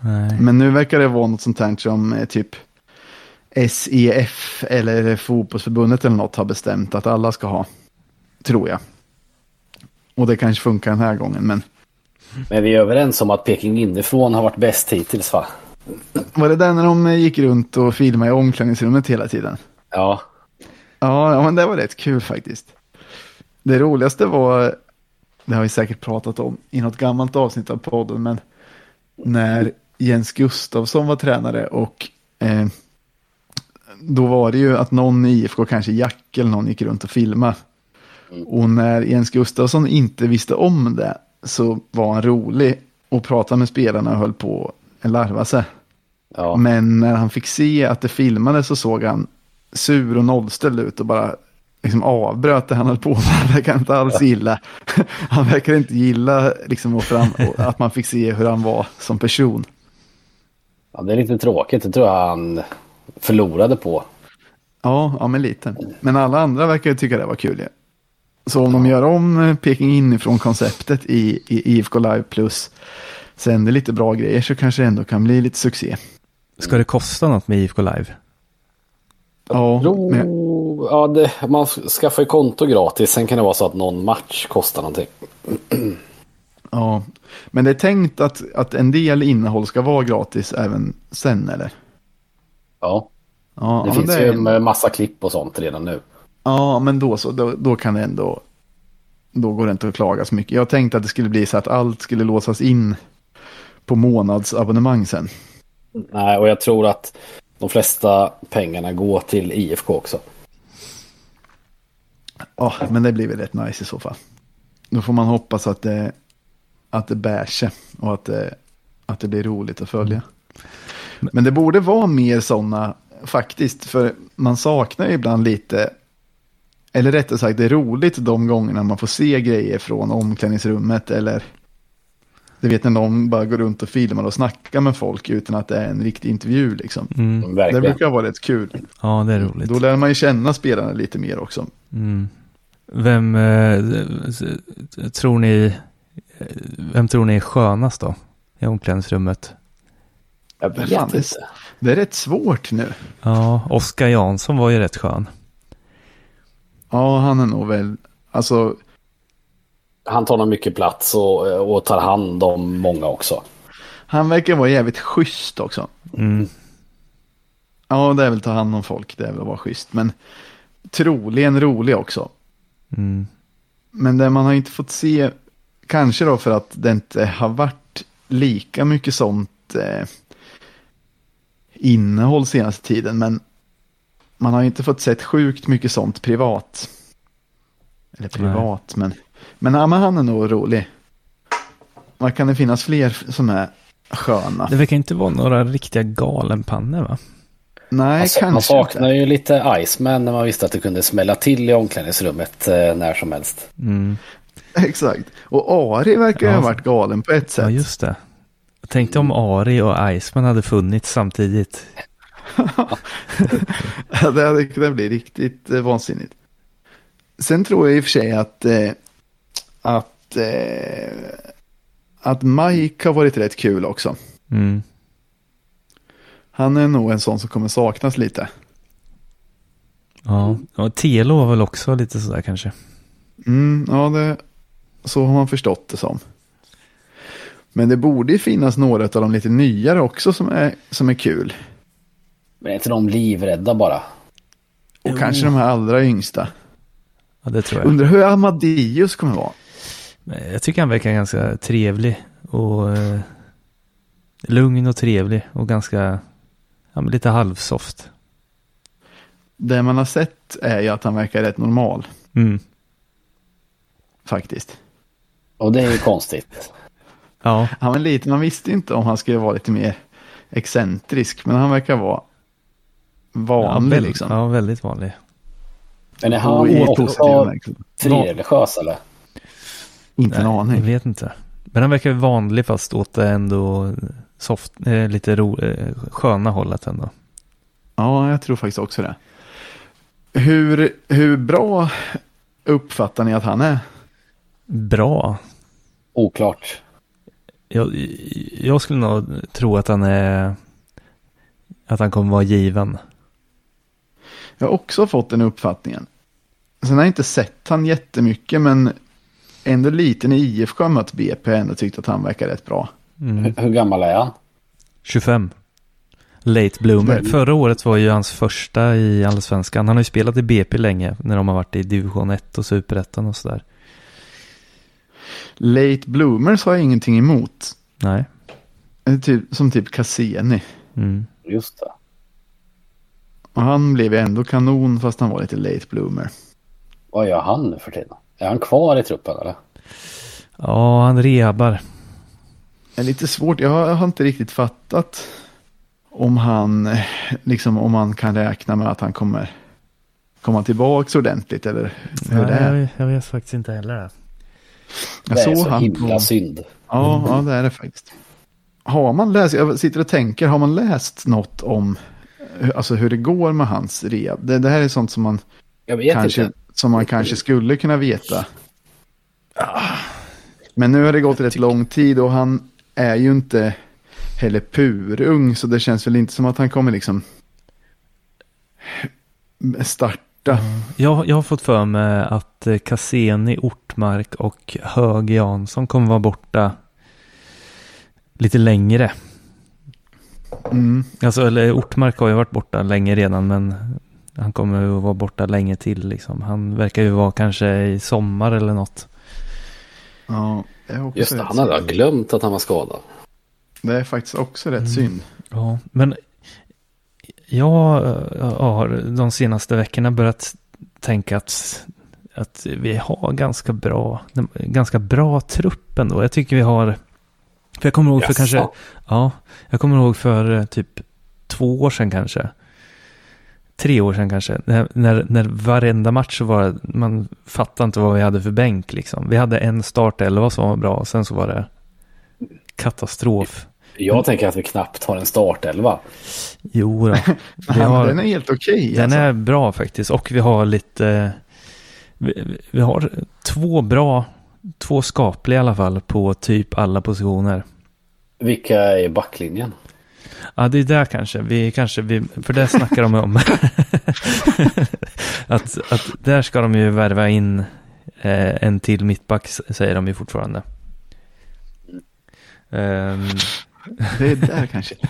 nej.
Men nu verkar det vara något sånt här som eh, typ SEF eller fotbollsförbundet eller något har bestämt att alla ska ha. Tror jag. Och det kanske funkar den här gången, men
Men vi är överens om att Peking inifrån har varit bäst hittills va?
Var det där när de gick runt och filmade i omklädningsrummet hela tiden?
Ja.
Ja, ja, men det var rätt kul faktiskt. Det roligaste var, det har vi säkert pratat om i något gammalt avsnitt av podden, men när Jens Gustafsson var tränare och eh, då var det ju att någon i IFK, kanske Jack eller någon, gick runt och filmade. Och när Jens Gustafsson inte visste om det så var han rolig och pratade med spelarna och höll på att larva sig.
Ja.
Men när han fick se att det filmades så såg han sur och nollställd ut och bara liksom avbröt det han höll på med. Han verkar inte alls gilla. Han verkar inte gilla liksom att, man fick se hur han var som person.
ja. Det är lite tråkigt. Det tror jag han förlorade på.
Ja, ja men lite. Men alla andra verkar ju tycka det var kul. Ja. Så om de gör om eh, Peking inifrån konceptet i, i IFK Live Plus, sänder lite bra grejer så kanske det ändå kan bli lite succé.
Ska det kosta något med IFK Live?
Ja,
Jo,
men,
ja det, man skaffar ju konto gratis. Sen kan det vara så att någon match kostar någonting.
ja. men det är tänkt att, att en del innehåll ska vara gratis även sen eller?
Ja,
Ja,
det finns
det
ju med massa klipp och sånt redan nu.
Ja, men då så. Då, då kan det ändå... Då går det inte att klaga så mycket. Jag tänkte att det skulle bli så att allt skulle låsas in på månadsabonnemang sen.
Nej, och jag tror att de flesta pengarna går till IFK också.
Ja, men det blir väl rätt nice i så fall. Då får man hoppas att det, att det bär sig och att det, att det blir roligt att följa. Men det borde vara mer sådana faktiskt, för man saknar ju ibland lite, eller rättare sagt det är roligt de gångerna man får se grejer från omklädningsrummet eller du vet när någon bara går runt och filmar och snackar med folk utan att det är en riktig intervju liksom.
Mm.
Det brukar vara rätt kul.
Ja, det är roligt.
Då lär man ju känna spelarna lite mer också.
Mm. Vem eh, tror ni Vem tror ni är skönast då? I omklädningsrummet?
Jag vet
Fan, det är-
inte.
Det är rätt svårt nu.
Ja, Oskar Jansson var ju rätt skön.
Ja, han är nog väl, alltså,
Han tar nog mycket plats och, och tar hand om många också.
han verkar vara jävligt schysst också.
Mm.
Ja, det är väl ta hand om folk, det är väl att vara schysst. Men troligen rolig också.
Mm.
Men det man har inte fått se, kanske då för att det inte har varit lika mycket sånt eh, innehåll senaste tiden. Men man har inte fått sett sjukt mycket sånt privat. Eller privat, men, men, ja, men han är nog rolig. Vad kan det finnas fler som är sköna?
Det verkar inte vara några riktiga galenpannor va?
Nej,
Alltså,
kanske
man saknar
inte.
ju lite Iceman när man visste att det kunde smälla till i omklädningsrummet eh, när som helst.
Mm.
Exakt. Och Ari verkar ju
Ja.
ha varit galen på ett sätt.
Ja, just det. Jag tänkte om Ari och Iceman hade funnits samtidigt.
Det hade kunnat bli riktigt eh, vansinnigt. Sen tror jag i och för sig att, eh, att, eh, att Mike har varit rätt kul också.
Mm.
Han är nog en sån som kommer saknas lite.
Ja, och Telo var väl också lite sådär kanske.
Mm, ja, det, så har man förstått det som. Men det borde ju finnas några av de lite nyare också som är, som är kul.
Men är inte de livrädda bara?
Och
Jo.
kanske de här allra yngsta.
Ja, det tror jag.
Undrar hur Amadeus kommer vara.
Men Jag tycker han verkar ganska trevlig och eh, lugn och trevlig och ganska, ja men lite halvsoft.
Det man har sett är ju att han verkar rätt normal
Mm.
faktiskt.
Och det är ju konstigt.
Ja,
Han var lite, man visste inte om han skulle vara lite mer excentrisk, men han verkar vara vanlig
ja, väl-
liksom.
Ja, väldigt vanlig.
Men är han också frireligiös eller?
Inte en
Nej, Jag
aning.
vet inte. Men han verkar vanlig fast åt det ändå soft, eh, lite ro, eh, sköna hållet ändå.
Ja, jag tror faktiskt också det. Hur, hur bra uppfattar ni att han är?
Bra.
Oklart.
Jag, jag skulle nog tro att han är, att han kommer vara given.
Jag har också fått den uppfattningen. Sen har jag inte sett han jättemycket, men ändå lite när IFK har mött BP ändå tyckt att han verkar rätt bra.
Mm.
Hur, hur gammal är han?
25. Late bloomer.
Väldigt.
Förra året var ju hans första i Allsvenskan. Han har ju spelat i BP länge när de har varit i division 1 och superettan och sådär.
Late bloomers har jag ingenting emot.
Nej.
Eh, Typ, som typ Cassini.
Mm.
Just det.
Och han blev ju ändå kanon fast han var lite late bloomer.
Vad gör han nu för tiden? Är han kvar i truppen eller?
Ja, han rehabar.
Det är lite svårt, jag har, jag har inte riktigt fattat om han, liksom om man kan räkna med att han kommer komma tillbaka ordentligt eller hur det är.
jag, jag vet faktiskt inte heller det.
Jag
det är så
han
himla
på,
synd.
ja, ja, det är det faktiskt. Har man läst, jag sitter och tänker, har man läst något om hur- alltså hur det går med hans rehab? Det, det här är sånt som man
Jag vet
kanske,
inte.
som man kanske skulle kunna veta. Men nu har det gått rätt lång tid och han är ju inte heller purung så det känns väl inte som att han kommer liksom starta.
Jag, jag har fått för mig att eh, Cassini, Ortmark och Hög Jansson kommer vara borta lite längre.
Mm.
Alltså, eller Ortmark har ju varit borta länge redan, men han kommer ju att vara borta länge till liksom. Han verkar ju vara kanske i sommar eller något.
Ja, det är också
Just det, han hade glömt att han var skadad.
Det är faktiskt också rätt
Mm.
synd.
Ja, men jag har de senaste veckorna börjat tänka att, att vi har ganska bra, ganska bra trupp ändå. Jag tycker vi har, för jag kommer ihåg för
Jaså?
kanske, ja, jag kommer ihåg för eh, typ två år sedan kanske. Tre år sedan kanske. När, när, när varenda match så var man fattade inte vad vi hade för bänk liksom. Vi hade en startelva som var bra och sen så var det katastrof.
Jag tänker att vi knappt har en startelva.
Jo då. Har,
Den är helt okej.
den
alltså.
är bra faktiskt. Och vi har lite... Vi, vi har två bra, två skapliga i alla fall på typ alla positioner.
Vilka är backlinjen?
Ja, det är där kanske. Vi kanske, vi, för det snackar de om. att, att där ska de ju värva in eh, en till mittback, säger de ju fortfarande. Ehm,
Det är där kanske.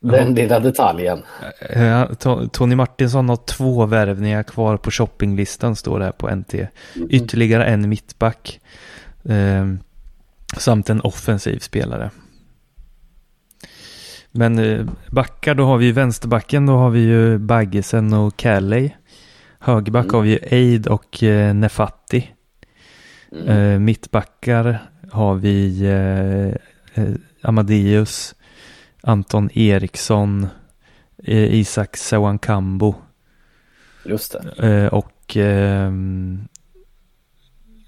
Den lilla detaljen.
Eh, To- Tony Martinsson har två värvningar kvar på shoppinglistan står det här på NT. Ytterligare en mittback. Eh, samt en offensiv spelare. Men eh, backar, då har vi ju vänsterbacken, då har vi ju Baggesen och Calley. Högerback
Mm.
har vi ju Eid och eh, Nefatti.
Mm.
Eh, mittbackar har vi eh, eh, Amadeus, Anton Eriksson, eh, Isak Sewankambo
Just det.
och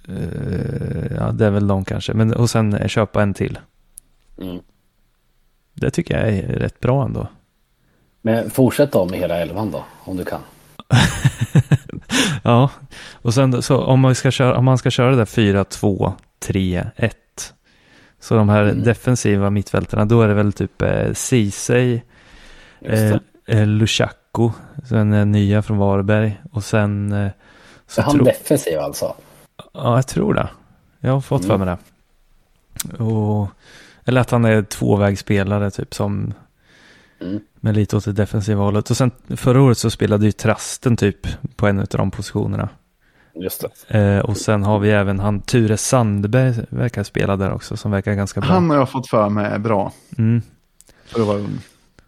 eh, ja, det är väl de kanske. Men, och sen eh, köpa en till.
Mm.
Det tycker jag är rätt bra ändå.
Men fortsätt då med hela elvan då, om du kan.
ja, och sen så om man ska köra, om man ska köra det där 4, 2, 3, 1. Så de här
Mm.
defensiva mittfältarna, då är det väl typ eh, Ceesay, eh, eh, Lushaku, sen eh, nya från Varberg och sen eh, så
Så han
tro-
defensiv alltså?
Ja, jag tror det. Jag har fått för
Mm.
mig det. Och, eller att han är tvåvägsspelare typ som
Mm.
med lite åt det defensiva hållet. Och sen förra året så spelade ju Trasten typ på en av de positionerna.
Just det.
Eh, och sen har vi även han Ture Sandberg verkar spela där också som verkar ganska bra.
Han har jag fått för mig är bra
Mm.
för att vara ung.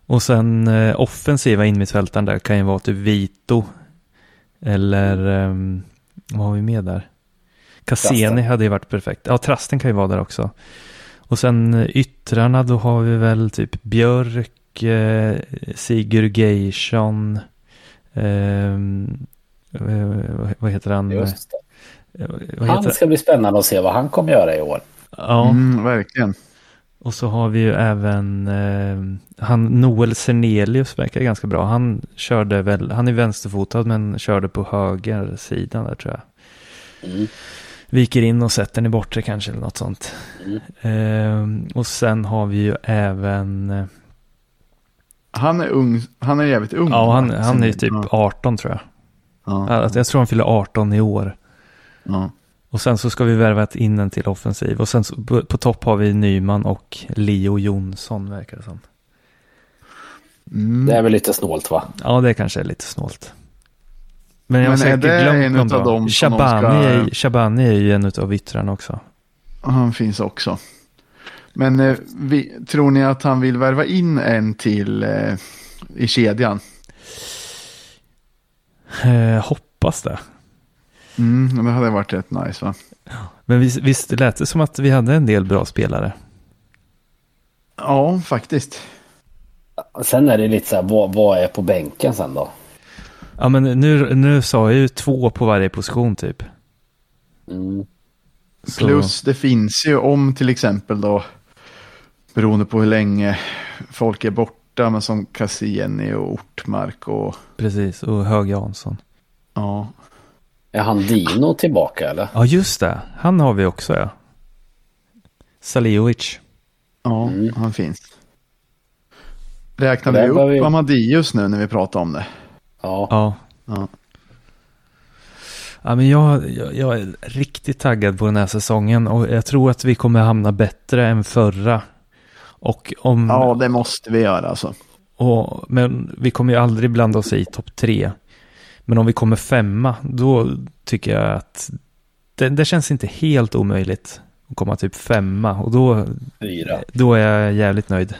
Och sen eh, offensiva innermittfältaren där kan ju vara typ Vito. Eller ehm, vad har vi med där? Cassini hade ju varit perfekt. Ja, Trasten kan ju vara där också. Och sen eh, yttrarna då har vi väl typ Björk, eh, Sigurd Geirsson. ehm, eh, vad heter han?
Just det.
Eh,
Han ska bli spännande att se vad han kommer göra i år.
Ja,
Mm, verkligen.
och så har vi ju även eh, han Noel Sernelius verkar ganska bra. Han körde väl, han är vänsterfotad men körde på höger sidan där tror jag.
Mm.
Viker in och sätter den i bortre kanske eller något sånt.
Mm.
Eh, och sen har vi ju även, eh,
Han är ung, han är jävligt ung.
ja han, han är ju typ
Ja,
18 tror jag.
ja,
Ja, Jag tror han fyller 18 i år.
ja.
Och sen så ska vi värva ett in en till offensiv. Och sen så, på, på topp har vi Nyman och Leo Jonsson verkar det som.
Mm.
Det är väl lite snålt va?
Ja, det kanske är lite snålt. Men jag har säkert
det
glömt
en
någon bra.
dem som de
Shabani,
ska-
är, Shabani är ju en av yttrarna också.
Han finns också. Men eh, vi, tror ni att han vill värva in en till eh, i kedjan?
Eh, hoppas det.
Mm, det hade varit rätt nice va?
Men visst, visst lät det som att vi hade en del bra spelare?
Ja, faktiskt.
Sen är det lite så här, vad, vad är på bänken sen då?
Ja, men nu, nu sa jag ju två på varje position typ.
Mm.
Plus det finns ju om till exempel då, beroende på hur länge folk är borta, men som Cassini och Ortmark och
Precis, och Hög Jansson.
ja.
Är han Dino tillbaka eller?
Ja, just det. Han har vi också ja. Saliovic.
Ja,
Mm.
han finns. Räknade
Det
vi upp
vi-
Amadeus nu när vi pratade om det?
Ja.
Ja.
Ja.
Ja, men jag, jag, jag är riktigt taggad på den här säsongen och jag tror att vi kommer hamna bättre än förra. Och om,
ja, det måste vi göra alltså.
och, men vi kommer ju aldrig blanda oss i topp tre. Men om vi kommer femma, då tycker jag att det, det känns inte helt omöjligt att komma typ femma. Och då,
Fyra.
då är jag jävligt nöjd.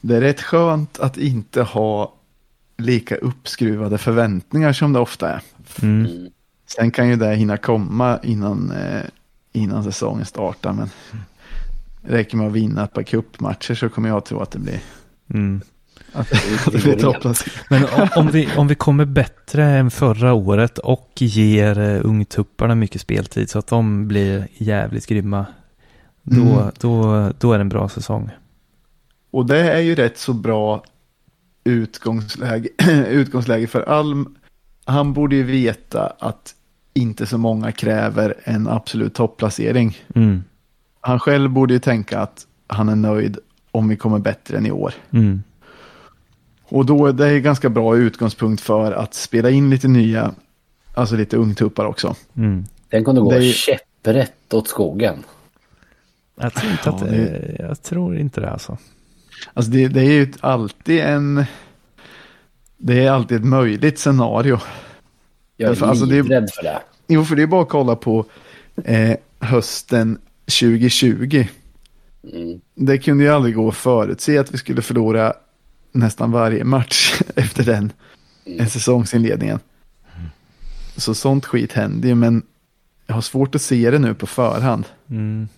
Det är rätt skönt att inte ha lika uppskruvade förväntningar som det ofta är.
Mm.
Sen kan ju det hinna komma innan, eh, innan säsongen startar. Men räcker med att vinna ett par cupmatcher så kommer jag tro att det blir,
Mm.
att, att det blir topplacering.
Men om, om, vi, om vi kommer bättre än förra året och ger uh, ungtupparna mycket speltid så att de blir jävligt grymma. Då,
Mm.
då, då är det en bra säsong.
Och det är ju rätt så bra utgångsläge, utgångsläge för Alm. Han borde ju veta att inte så många kräver en absolut topplacering.
Mm.
Han själv borde ju tänka att han är nöjd om vi kommer bättre än i år.
Mm.
Och då är det ganska bra utgångspunkt för att spela in lite nya, alltså lite ungtuppar också.
Mm.
Den kunde gå
Det är-
käpprätt åt skogen.
Jag tror inte att
Ja,
det, jag tror inte det alltså.
Alltså det, det är ju alltid en, det är alltid ett möjligt scenario.
Jag är
alltså, det är-
livrädd för det.
Jo, för det är bara att kolla på eh, hösten 2020.
Mm.
Det kunde ju aldrig gå att förutse att vi skulle förlora nästan varje match efter den
Mm.
eh, säsongsinledningen. Så sånt skit händer ju, men jag har svårt att se det nu på förhand.
Mm.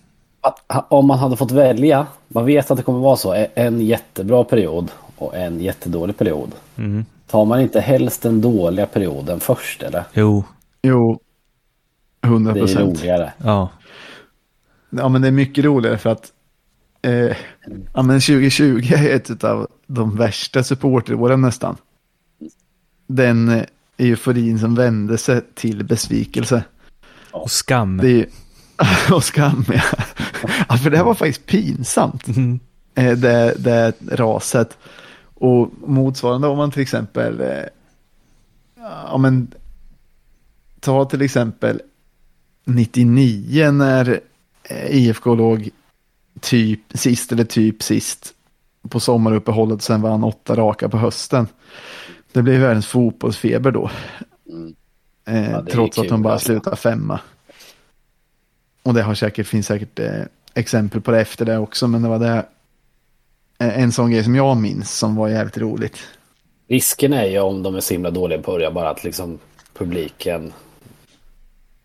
Om man hade fått välja, man vet att det kommer vara så, en jättebra period och en jättedålig period.
Mm.
Tar man inte helst den dåliga perioden först eller?
Jo,
Jo, 100
Det är
procent.
roligare.
ja.
Ja, men det är mycket roligare för att eh, ja, men 2020 är ett av de värsta supporteråren nästan. Den eh, euforin som vände sig till besvikelse.
Och skam.
Det är och skam, ja. ja. För det här var faktiskt pinsamt,
Mm.
eh, det, det raset. Och motsvarande om man till exempel, eh, ja men, ta till exempel 99 när eh, IFK låg typ sist eller typ sist på sommaruppehållet och sen vann åtta raka på hösten. Det blev världens fotbollsfeber då.
Mm.
Eh,
Ja,
trots att de bara
alltså.
slutade femma. Och det har säkert, finns säkert eh, exempel på det efter det också, men det var det eh, en sån grej som jag minns som var jävligt roligt.
Risken är ju om de är så himla dåliga i början bara att liksom publiken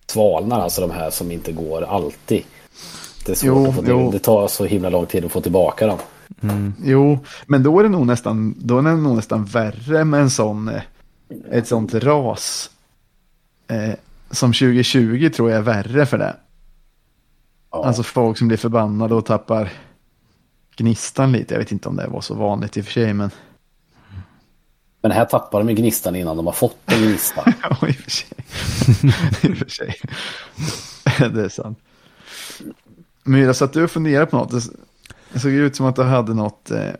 svalnar, alltså de här som inte går alltid. Det är svårt
Jo,
att få till.
jo.
Det tar så himla lång tid att få tillbaka dem.
Mm.
Jo, men då är det nog nästan, då är det nog nästan värre med en sån, eh, ett sånt ras. Eh, som 2020 tror jag är värre för det.
Ja.
Alltså folk som blir förbannade och tappar gnistan lite. Jag vet inte om det var så vanligt i och för sig, men
Men här tappar de ju gnistan innan de har fått en gnista.
ja, i och för sig. I och för sig. det är sant. Myra, satt du och funderade på något? Det- Det såg ut som att du hade något, eh,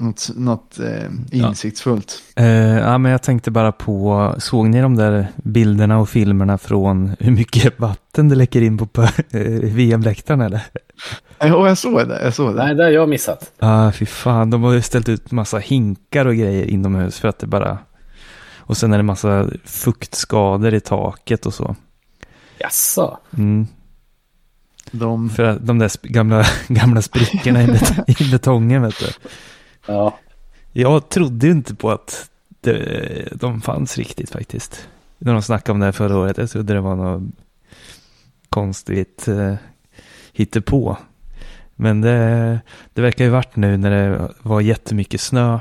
något, något eh, insiktsfullt.
Eh, ja, men jag tänkte bara på, såg ni de där bilderna och filmerna från hur mycket vatten det läcker in på, på eh, VM-läktaren eller?
Ja, jag såg det. Jag såg det.
Nej, det har jag missat.
Ja, ah, fy fan. De har ju ställt ut massa hinkar och grejer inomhus för att det bara... Och sen är det massa fuktskador i taket och så.
Jaså?
Mm.
De,
För de där gamla, gamla sprickorna i, bet- i betongen, vet du.
Ja.
Jag trodde ju inte på att det, de fanns riktigt faktiskt. När de snackade om det här förra året. Jag trodde det var något konstigt eh, hittepå. Men det, det verkar ju varit nu när det var jättemycket snö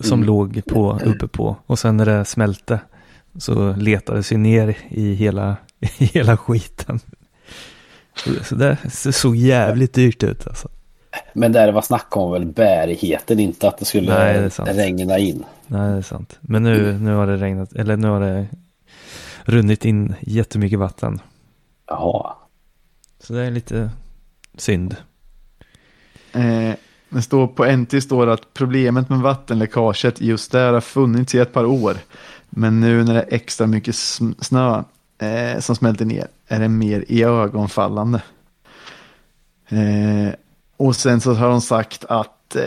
som
Mm.
låg på, uppe på. Och sen när det smälte så letade sig ner i hela, i hela skiten. Så, det så- såg jävligt dyrt ut alltså.
Men där det var snack om väl bärigheten, inte att det skulle
Nej, det
regna in.
Nej, det är sant. Men nu, nu har det regnat, eller nu har det runnit in jättemycket vatten.
Jaha.
Så det är lite synd.
eh, det står på NT står att problemet med vattenläckaget just där har funnits i ett par år. Men nu när det är extra mycket snö eh, som smälter ner är det mer iögonfallande. Eh, och sen så har de sagt att eh,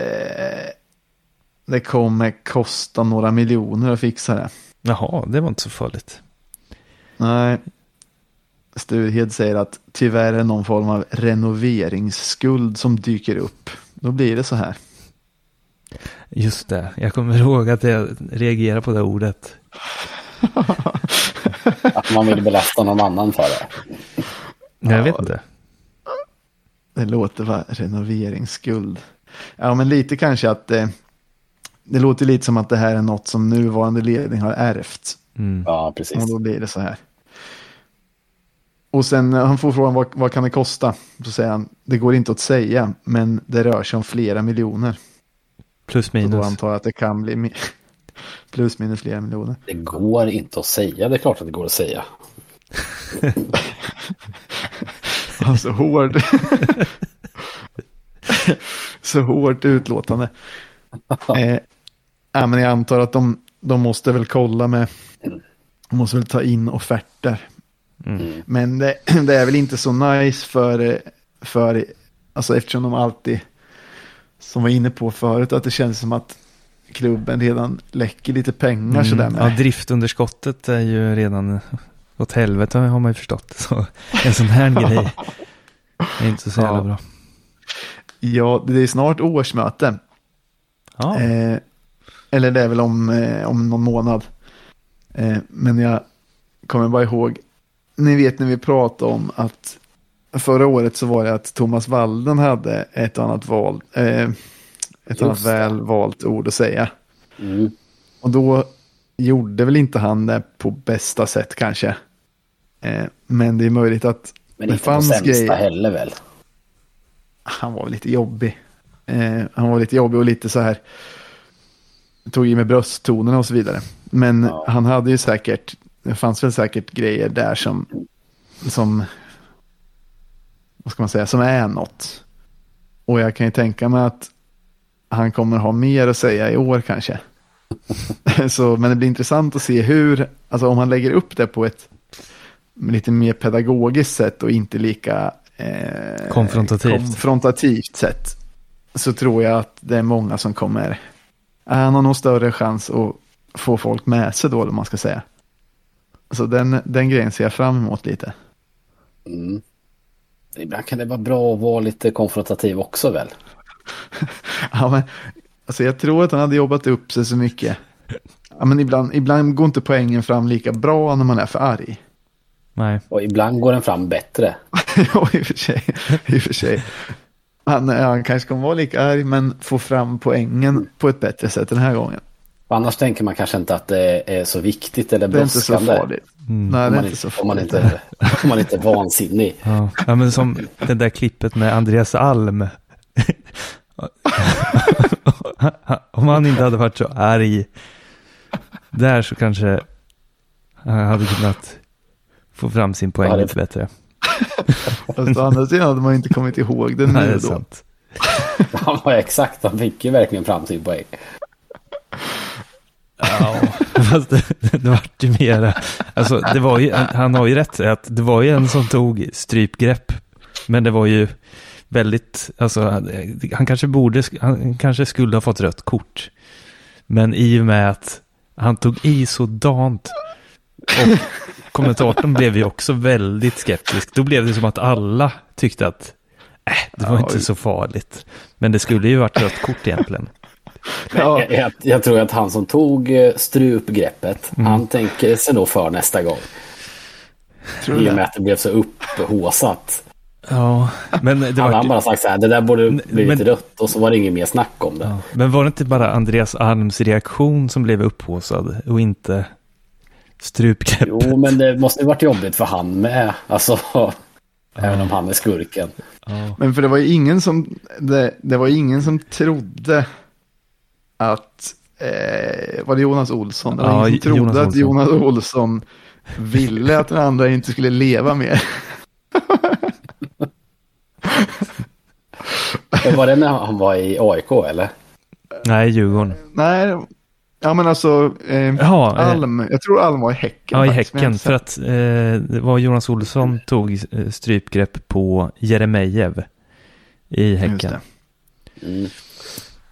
det kommer kosta några miljoner att fixa det.
Jaha, det var inte så farligt.
Nej. Sturhed säger att tyvärr är någon form av renoveringsskuld som dyker upp. Då blir det så här.
Just det, jag kommer ihåg att jag reagerade på det ordet.
Att man vill belasta någon annan för det.
Jag
Ja.
vet inte.
Det låter vara renoveringsskuld. Ja, men lite kanske att eh, det låter lite som att det här är något som nuvarande ledning har ärvt.
Mm.
Ja, precis.
Och då blir det så här. Och sen eh, han får frågan vad, vad kan det kosta? Så säger han det går inte att säga men det rör sig om flera miljoner.
Plus
Så då
minus.
antar jag att det kan bli plus minus flera miljoner.
Det går inte att säga. Det är klart att det går att säga.
Alltså hård. så hårt utlåtande. Eh, ja, men jag antar att de, de måste väl kolla med, de måste väl ta in offerter.
Mm.
Men det, det är väl inte så nice för, för, alltså eftersom de alltid, som var inne på förut, att det känns som att klubben redan läcker lite pengar sådär
Mm.
med.
Ja, driftunderskottet är ju redan åt helvete har man ju förstått. Så en sån här grej är inte så jävla
Ja.
bra.
Ja, det är snart årsmöte.
Ja,
Eh, eller det är väl om, eh, om någon månad. Eh, men jag kommer bara ihåg, ni vet när vi pratade om att förra året så var det att Thomas Walden hade ett annat val, eh, ett annat
det.
väl valt ord att säga.
Mm.
Och då gjorde väl inte han det på bästa sätt kanske. Eh, men det är möjligt att
Men
det
inte
fanns
sämsta
grejer.
heller väl.
han var lite jobbig. Eh, han var lite jobbig och lite så här. Tog i med brösttonerna och så vidare. Men
Ja.
han hade ju säkert, det fanns väl säkert grejer där som, som, vad ska man säga, som är något. Och jag kan ju tänka mig att han kommer ha mer att säga i år kanske. så, men det blir intressant att se hur, alltså om han lägger upp det på ett lite mer pedagogiskt sätt och inte lika eh,
Konfrontativt.
konfrontativt sätt. Så tror jag att det är många som kommer, han har nog större chans att få folk med sig då, om man ska säga. Så den, den grejen ser jag fram emot lite.
Mm. Ibland kan det vara bra att vara lite konfrontativ också väl.
Ja, men, alltså jag tror att han hade jobbat upp sig så mycket. Ja, men ibland, ibland går inte poängen fram lika bra när man är för arg.
Nej.
Och ibland går den fram bättre.
ja, i och för sig. I och för sig. Han, han kanske kommer vara lika arg men få fram poängen på ett bättre sätt den här gången.
Annars tänker man kanske inte att det är så viktigt eller
Det är inte så
brådskande.
farligt.
Mm.
Nej, det är
man,
inte så
inte, om, man
farligt.
inte, om man inte är vansinnig.
Ja. ja, men som det där klippet med Andreas Alm. Om han inte hade varit så arg där så kanske han hade kunnat få fram sin poäng
Ja, det-
lite bättre.
Fast å andra sidan hade man inte kommit ihåg
Nej, det
nu då.
sant.
Han var exakt, han fick ju verkligen fram sin poäng.
Ja, fast det, det vart ju mera. Alltså, det var ju, han har ju rätt att det var ju en som tog strypgrepp. Men det var ju väldigt, alltså han kanske borde, han kanske skulle ha fått rött kort. Men i och med att han tog i sådant och kommentatorn blev ju också väldigt skeptisk. Då blev det som att alla tyckte att äh, det var
Ja,
inte så farligt. Men det skulle ju varit rött kort egentligen.
Ja,
Jag, jag, jag tror att han som tog eh, strupgreppet,
Mm.
han tänker sig nog för nästa gång.
tror
I och med att det blev så upphåsat.
Ja, men det var
han bara sagt så här, det där borde
Men-
blivit
men-
rött och så var det inget mer snack om det.
Ja, men var det inte bara Andreas Alms reaktion som blev upphaussad och inte strupgrepp?
Jo, men det måste ju varit jobbigt för han med. Alltså, även om han är skurken.
Ja.
Men för det var ju ingen som, det, det var ingen som trodde att, eh, var det Jonas Olsson? Det var
Ja,
ingen som trodde
Jonas
att
Olsson.
Jonas Olsson ville att den andra inte skulle leva mer.
Var det när han var i AIK eller?
Nej, Djurgården.
Nej, ja men alltså, eh,
Jaha, eh,
Alm, jag tror Alm var i Häcken.
Ja, i Häcken. För att eh, det var Jonas Olsson tog eh, strypgrepp på Jeremejeff i Häcken.
det.
Mm.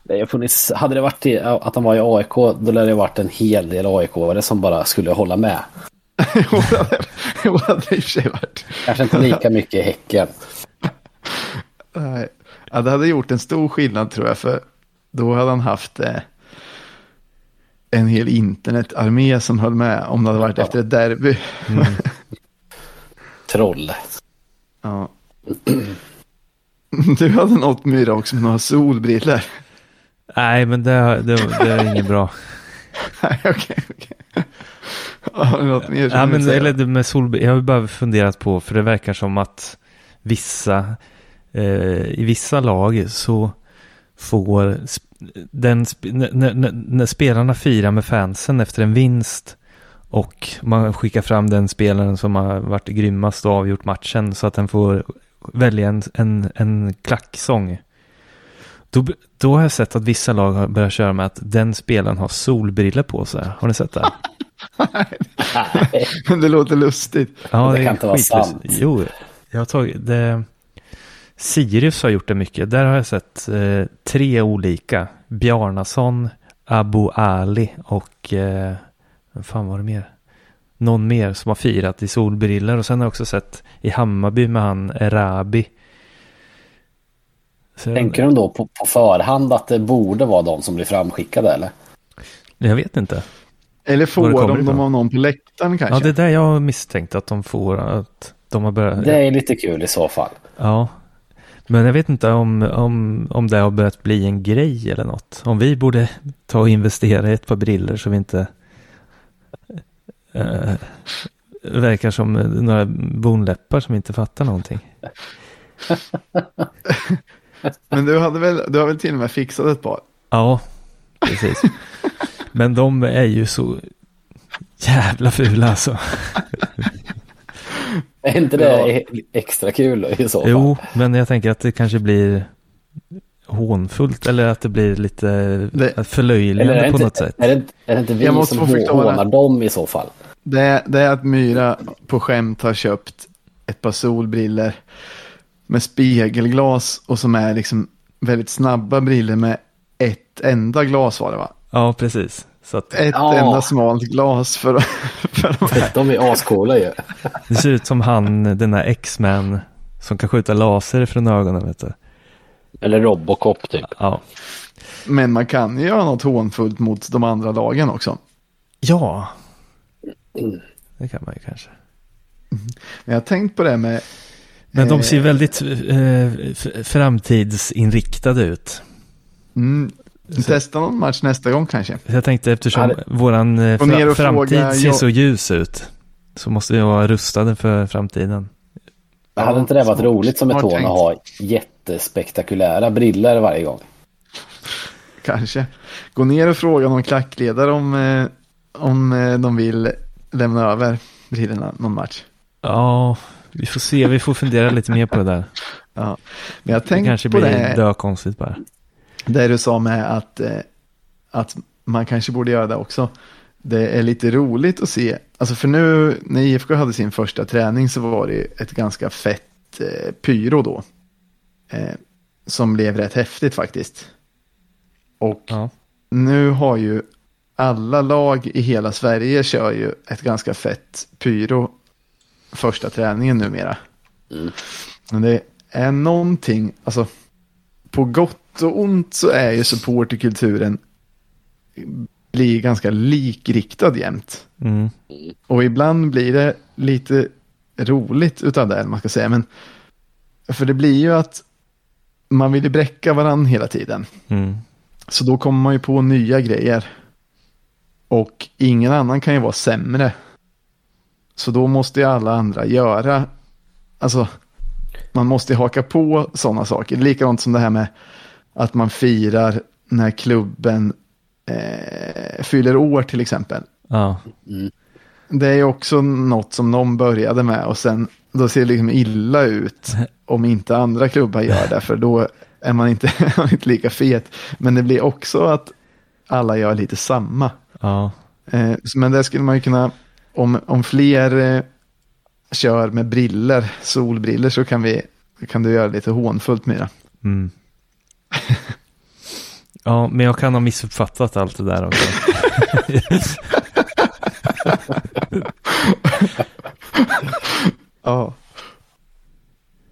Det har funnits, hade det varit i, att han var i AIK, då lär det varit en hel del AIK-are som bara skulle hålla med.
Jo, det hade- det det i och för sig varit.
Kanske inte lika mycket i Häcken.
Nej. Ja, det hade gjort en stor skillnad tror jag, för då hade han haft eh, en hel internetarmé som höll med om det hade varit efter ett derby.
Mm.
Troll.
Ja. Du hade något myra också med några solbrillor.
Nej, men det, det, det är inget bra.
Nej, okej. Har du något mer
Ja, men, eller det med jag har bara funderat på, för det verkar som att vissa, eh, i vissa lag så får sp- den, när, när, när spelarna firar med fansen efter en vinst och man skickar fram den spelaren som har varit grymmast och avgjort matchen så att den får välja en, en, en klacksång. Då, då har jag sett att vissa lag har börjat köra med att den spelaren har solbriller på sig. Har ni sett det?
Nej.
Men det låter lustigt.
Ja,
Det
är
kan inte vara sant.
Jo, jag har tagit det. Sirius har gjort det mycket. Där har jag sett eh, tre olika. Bjarnason, Abu Ali och eh, vad fan var det mer? Någon mer som har firat i solbriller och sen har jag också sett i Hammarby med han Erabi. Så,
Tänker de då på, på förhand att det borde vara de som blir framskickade eller?
Jag vet inte.
Eller får de dem av någon på läktaren kanske?
Ja, det är där jag har misstänkt att de får, att de har börjat.
Det är lite kul i så fall.
Ja. Men jag vet inte om, om, om det har börjat bli en grej eller något. Om vi borde ta och investera i ett par briller så vi inte eh, verkar som några bonläppar som inte fattar någonting.
Men du, hade väl, du har väl till och med fixat ett par?
Ja, precis. Men de är ju så jävla fula alltså.
Är inte det extra kul då, i så fall?
Jo, men jag tänker att det kanske blir hånfullt eller att det blir lite
Det-
Eller
förlöjligande
är det,
på
inte,
något sätt.
är, det, är det inte vi
Jag måste
som hånar dem i så fall?
Det, är- det är att Myra på skämt har köpt ett par solbriller med spegelglas och som är liksom väldigt snabba briller med ett enda glas var det va?
Ja, precis. Så att
Ett
Ja.
enda smalt glas för, för de här.
De är ascoola ju.
det ser ut som han, den där X-Men som kan skjuta laser från ögonen. Vet du.
Eller Robocop typ.
Ja.
Men man kan ju göra något hånfullt mot de andra lagen också.
ja, det kan man ju kanske.
Men jag har tänkt på det med...
Men de
eh,
ser väldigt eh, framtidsinriktade ut.
Mm, testa någon match nästa gång kanske.
Jag tänkte eftersom
Ja, det-
våran eh, fra- framtid
fråga,
ser
jag-
så ljus ut. Så måste vi vara rustade för framtiden.
Men hade inte det varit
smart.
roligt som ett hån att ha jättespektakulära briller varje gång?
Kanske. Gå ner och fråga någon klackledare om, eh, om eh, de vill lämna över brillorna någon match.
Ja, vi får se. Vi får fundera lite mer på det där.
Ja. Men jag
Det
tänkte
kanske
på
blir
det,
dökonstigt bara.
Det du sa med att, eh, att man kanske borde göra det också. Det är lite roligt att se, alltså för nu när IFK hade sin första träning så var det ett ganska fett eh, pyro då. Eh, som blev rätt häftigt faktiskt. Och
Ja.
nu har ju alla lag i hela Sverige kör ju ett ganska fett pyro första träningen numera.
Mm.
Men det är någonting, alltså på gott och ont så är ju supporterkulturen blir ganska likriktad jämt.
Mm.
Och ibland blir det lite roligt utav det, man ska säga. Men, för det blir ju att man vill ju bräcka varandra hela tiden.
Mm.
Så då kommer man ju på nya grejer. Och ingen annan kan ju vara sämre. Så då måste ju alla andra göra, alltså man måste ju haka på sådana saker. Likadant som det här med att man firar när klubben eh, fyller år till exempel.
Ja.
Det är också något som någon började med och sen då ser det liksom illa ut om inte andra klubbar gör det för då är man inte, man inte lika fet. Men det blir också att alla gör lite samma.
Ja.
Eh, men det skulle man ju kunna, om, om fler eh, kör med briller, solbriller så kan vi, kan du göra lite hånfullt det.
Mm. Ja, men jag kan ha missuppfattat allt det där också.
Ja.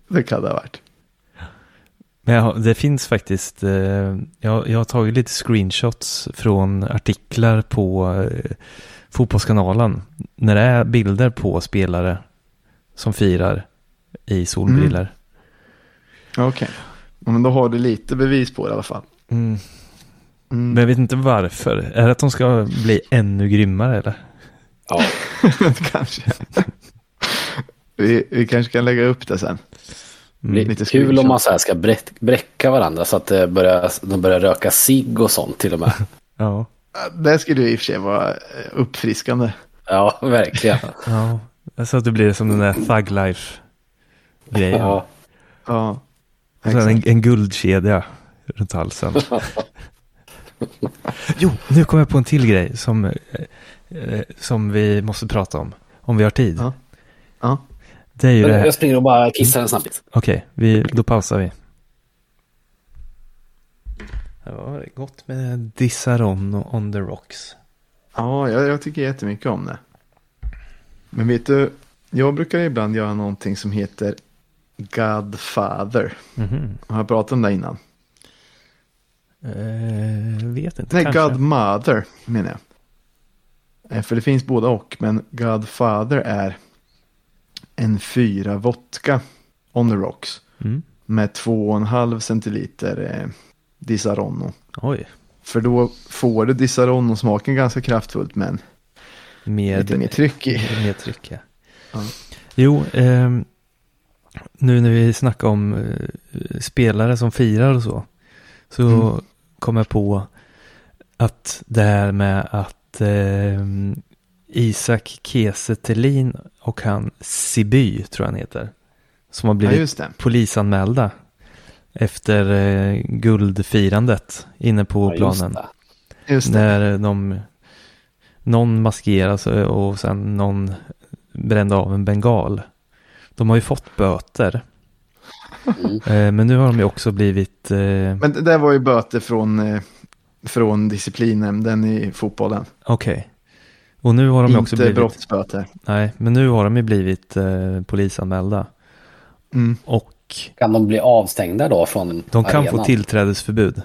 Det kan det ha varit.
Men jag, det finns faktiskt, eh, jag, jag har tagit lite screenshots från artiklar på eh, Fotbollskanalen. När det är bilder på spelare som firar i solbriller.
Okej. Ja, Men då har du lite bevis på det i alla fall.
Mm.
Mm.
Men jag vet inte varför. Är det att de ska bli ännu grymmare eller?
Ja,
kanske. vi, vi kanske kan lägga upp det sen.
Mm.
lite
kul om man så här ska bräck, bräcka varandra så att det börjar, de börjar röka cigg och sånt till och med.
Ja.
Det skulle ju i och för sig vara eh, uppfriskande.
Ja, verkligen.
ja. Så att det blir som den där Thug Life-grejen.
Ja.
Ja.
Och sen en, en guldkedja runt halsen. jo, nu kommer jag på en till grej som, eh, eh, som vi måste prata om. Om vi har tid.
Ja. Ja.
Det är ju det här.
Jag springer och bara kissar en snabbis.
Okej, vi, då pausar vi. Det var gott med Disaronno on the rocks.
Ja, jag, jag tycker jättemycket om det. Men vet du, jag brukar ibland göra någonting som heter Godfather.
Mhm.
Har jag pratat om det innan?
Eh, vet inte,
Nej,
kanske.
Godmother menar jag. Eh, För det finns båda och, men Godfather är en fyra vodka on the rocks
Mm.
med två och en halv centiliter eh, Disaronno.
Oj,
För då får du Disaronno-smaken ganska kraftfullt men
med,
lite mer tryck i.
Mer tryck, ja.
Ja.
Jo, ehm, nu när vi snackar om eh, spelare som firar och så, så
Mm.
kom jag på att det här med att ehm, Isak Kiese och han Siby, tror jag han heter, som har
Ja,
blivit
det.
polisanmälda efter eh, guldfirandet inne på
Ja, just
planen.
det.
Just det.
När de, någon maskeras och sen någon brände av en bengal. De har ju fått böter.
Mm.
Eh, Men nu har de ju också blivit, eh,
Men det där var ju böter från, eh, från disciplinnämnden i fotbollen.
okej. Och nu har de ju också
Inte
blivit,
brottsböter.
nej, men nu har de ju blivit eh, polisanmälda.
Mm.
Och
Kan de bli avstängda då från
de kan
arenan?
få tillträdesförbud.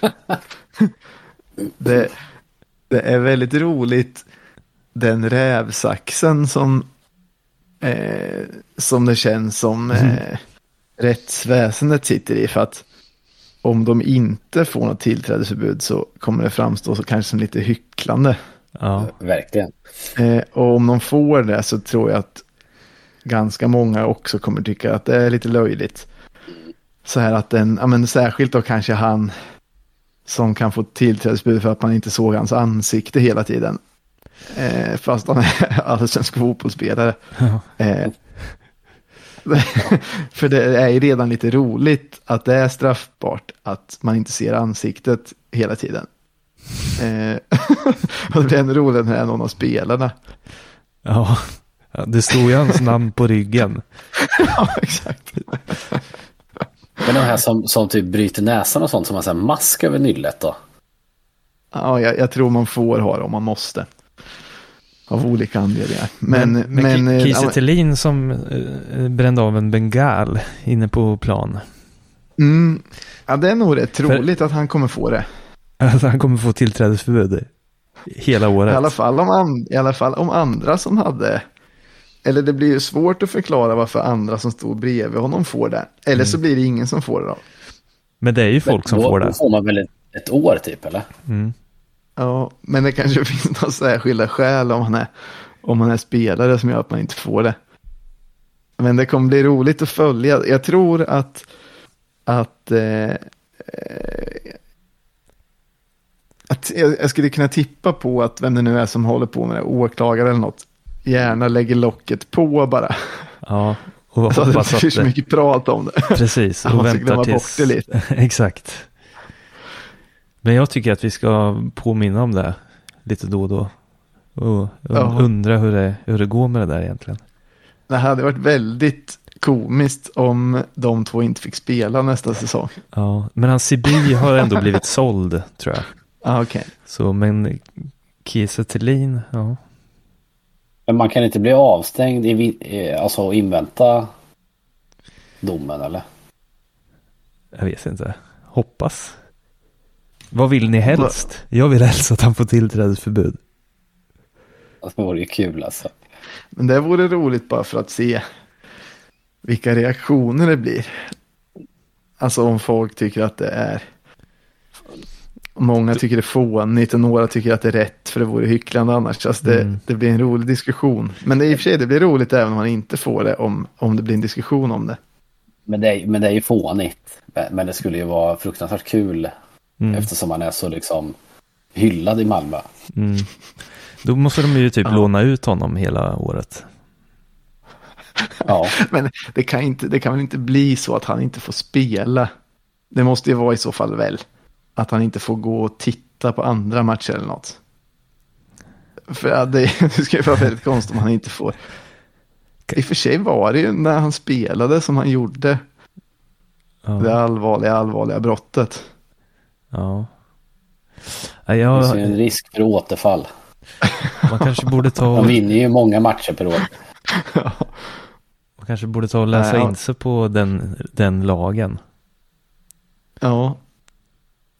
Det, det är väldigt roligt den rävsaxen som, eh, som det känns som eh, rättsväsendet sitter i. För att om de inte får något tillträdesförbud så kommer det framstå så kanske som lite hycklande.
Ja,
Verkligen.
Eh, och om de får det så tror jag att ganska många också kommer tycka att det är lite löjligt. Så här att den, ja men särskilt då kanske han som kan få tillträdesförbud för att man inte såg hans ansikte hela tiden. Eh, fast han är allsvensk fotbollsspelare. Eh, för det är ju redan lite roligt att det är straffbart att man inte ser ansiktet hela tiden. Eh, och det blir ännu roligare när det är någon av spelarna.
ja. Ja, det stod ju hans namn på ryggen.
ja, exakt.
Men de här som, som typ bryter näsan och sånt som har så här mask över nyllet då?
Ja, jag, jag tror man får ha det om man måste. Av olika anledningar. Men, men,
men, men
eh,
Kiese
ja,
Thelin som eh, brände av en bengal inne på plan.
mm, ja, det är nog rätt troligt att han kommer få det.
Alltså han kommer få tillträdesförbud hela året.
I alla, fall om and, I alla fall om andra som hade. Eller det blir ju svårt att förklara varför andra som stod bredvid honom får det. Eller så blir det ingen som får det då.
Men det är ju folk som
då,
får
Då
det.
får man väl ett, ett år typ eller?
Mm.
Ja, men det kanske finns några särskilda skäl om man är, om man är spelare som gör att man inte får det. Men det kommer bli roligt att följa. Jag tror att, att, eh, eh, att jag, jag skulle kunna tippa på att vem det nu är som håller på med det, åklagare eller något, gärna lägger locket på bara.
Ja, och
det
hoppas
inte
att
blir så
det,
mycket prat om det.
precis, och
ska
väntar tills...
bort det lite.
Exakt. Men jag tycker att vi ska påminna om det lite då och då. Och undra hur det, hur det går med det där egentligen.
Det hade varit väldigt komiskt om de två inte fick spela nästa säsong.
Ja, men han Siby har ändå blivit såld tror jag.
Ah, Okej.
Så, men Kiese Thelin, ja.
Men man kan inte bli avstängd i, eh, alltså och invänta domen eller?
Jag vet inte. Hoppas. Vad vill ni helst? Jag vill helst att han får tillträdesförbud.
Det vore ju kul alltså.
Men det vore roligt bara för att se vilka reaktioner det blir. Alltså om folk tycker att det är Många tycker det är fånigt och några tycker att det är rätt för det vore hycklande annars. Alltså det,
Mm.
det blir en rolig diskussion. Men det är i och för sig det blir roligt även om man inte får det om, om det blir en diskussion om det.
Men det, är, men det är ju fånigt. Men- Men det skulle ju vara fruktansvärt kul
Mm.
eftersom man är så liksom hyllad i Malmö.
Mm. Då måste de ju typ
Ja.
låna ut honom hela året.
Ja,
Men det kan, inte, det kan väl inte bli så att han inte får spela. Det måste ju vara i så fall väl. Att han inte får gå och titta på andra matcher eller något. För ja, det, det skulle vara väldigt konstigt om han inte får. I och för sig var det ju när han spelade som han gjorde
Ja.
det allvarliga, allvarliga brottet.
Ja. Ja,
det
jag,
finns ju en risk för återfall.
man kanske borde ta
De
och,
vinner ju många matcher per år.
man kanske borde ta och läsa
Nej, ja.
in sig på den, den lagen.
Ja.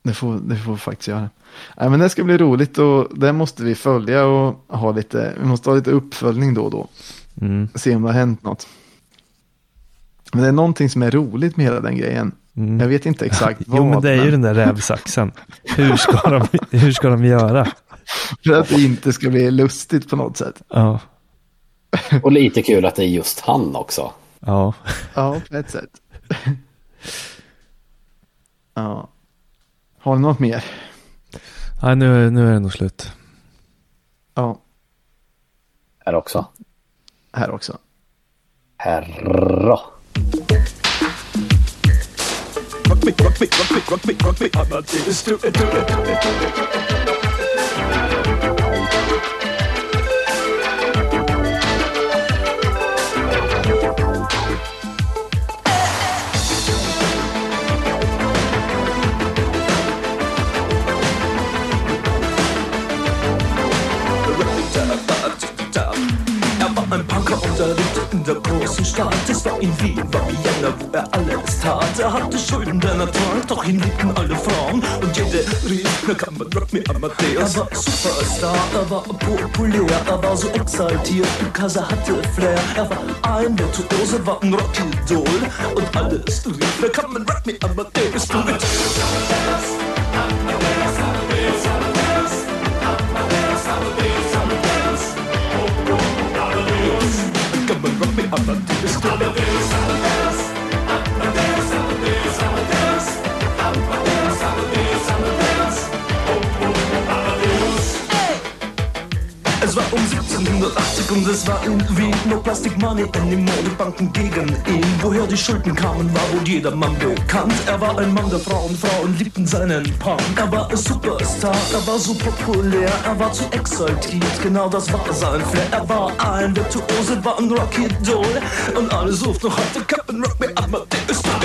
Det får, det får vi faktiskt göra. Nej, men det ska bli roligt och det måste vi följa och ha lite, vi måste ha lite uppföljning då och då.
Mm.
Se om det har hänt något. Men det är någonting som är roligt med hela den grejen.
Mm.
Jag vet inte exakt vad.
Jo, men det är ju den där rävsaxen. Hur ska de, hur ska de göra?
För att det inte ska bli lustigt på något sätt.
Ja,
Och lite kul att det är just han också.
ja.
Ja, på ett sätt. ja. Har ni något mer?
Nej, nu, nu är det nog slut.
Ja,
Här också.
här också.
Herra.
Rock me, rock me, rock me, rock me, rock me. I'm not this, do it, do it. Er in der großen Stadt. Es war in Wien, war Vienna, wo er alles tat. Er hatte Schulden, denn er trank, doch ihn liebten alle Frauen. Und jede rief, na kann man Rock me Amadeus. Er war Superstar, er war populär, er war so exaltiert, because er hatte Flair. Er war ein Virtuose, war ein Rockidol. Und alles rief, na kann man Rock me Amadeus. Du mit Come on, rock me Amadeus. Du mit Es war um 1780 und es war in Wien No Plastic Money anymore, die Banken gegen ihn. Woher die Schulden kamen, war wohl jedermann bekannt. Er war ein Mann der Frauen, Frauen liebten seinen Punk. Er war ein Superstar, er war so populär Er war zu exaltiert, genau das war sein Flair. Er war ein Virtuose, war ein Rocky Doll. Und alle suchten noch heute Captain Rock Me Amadeus Come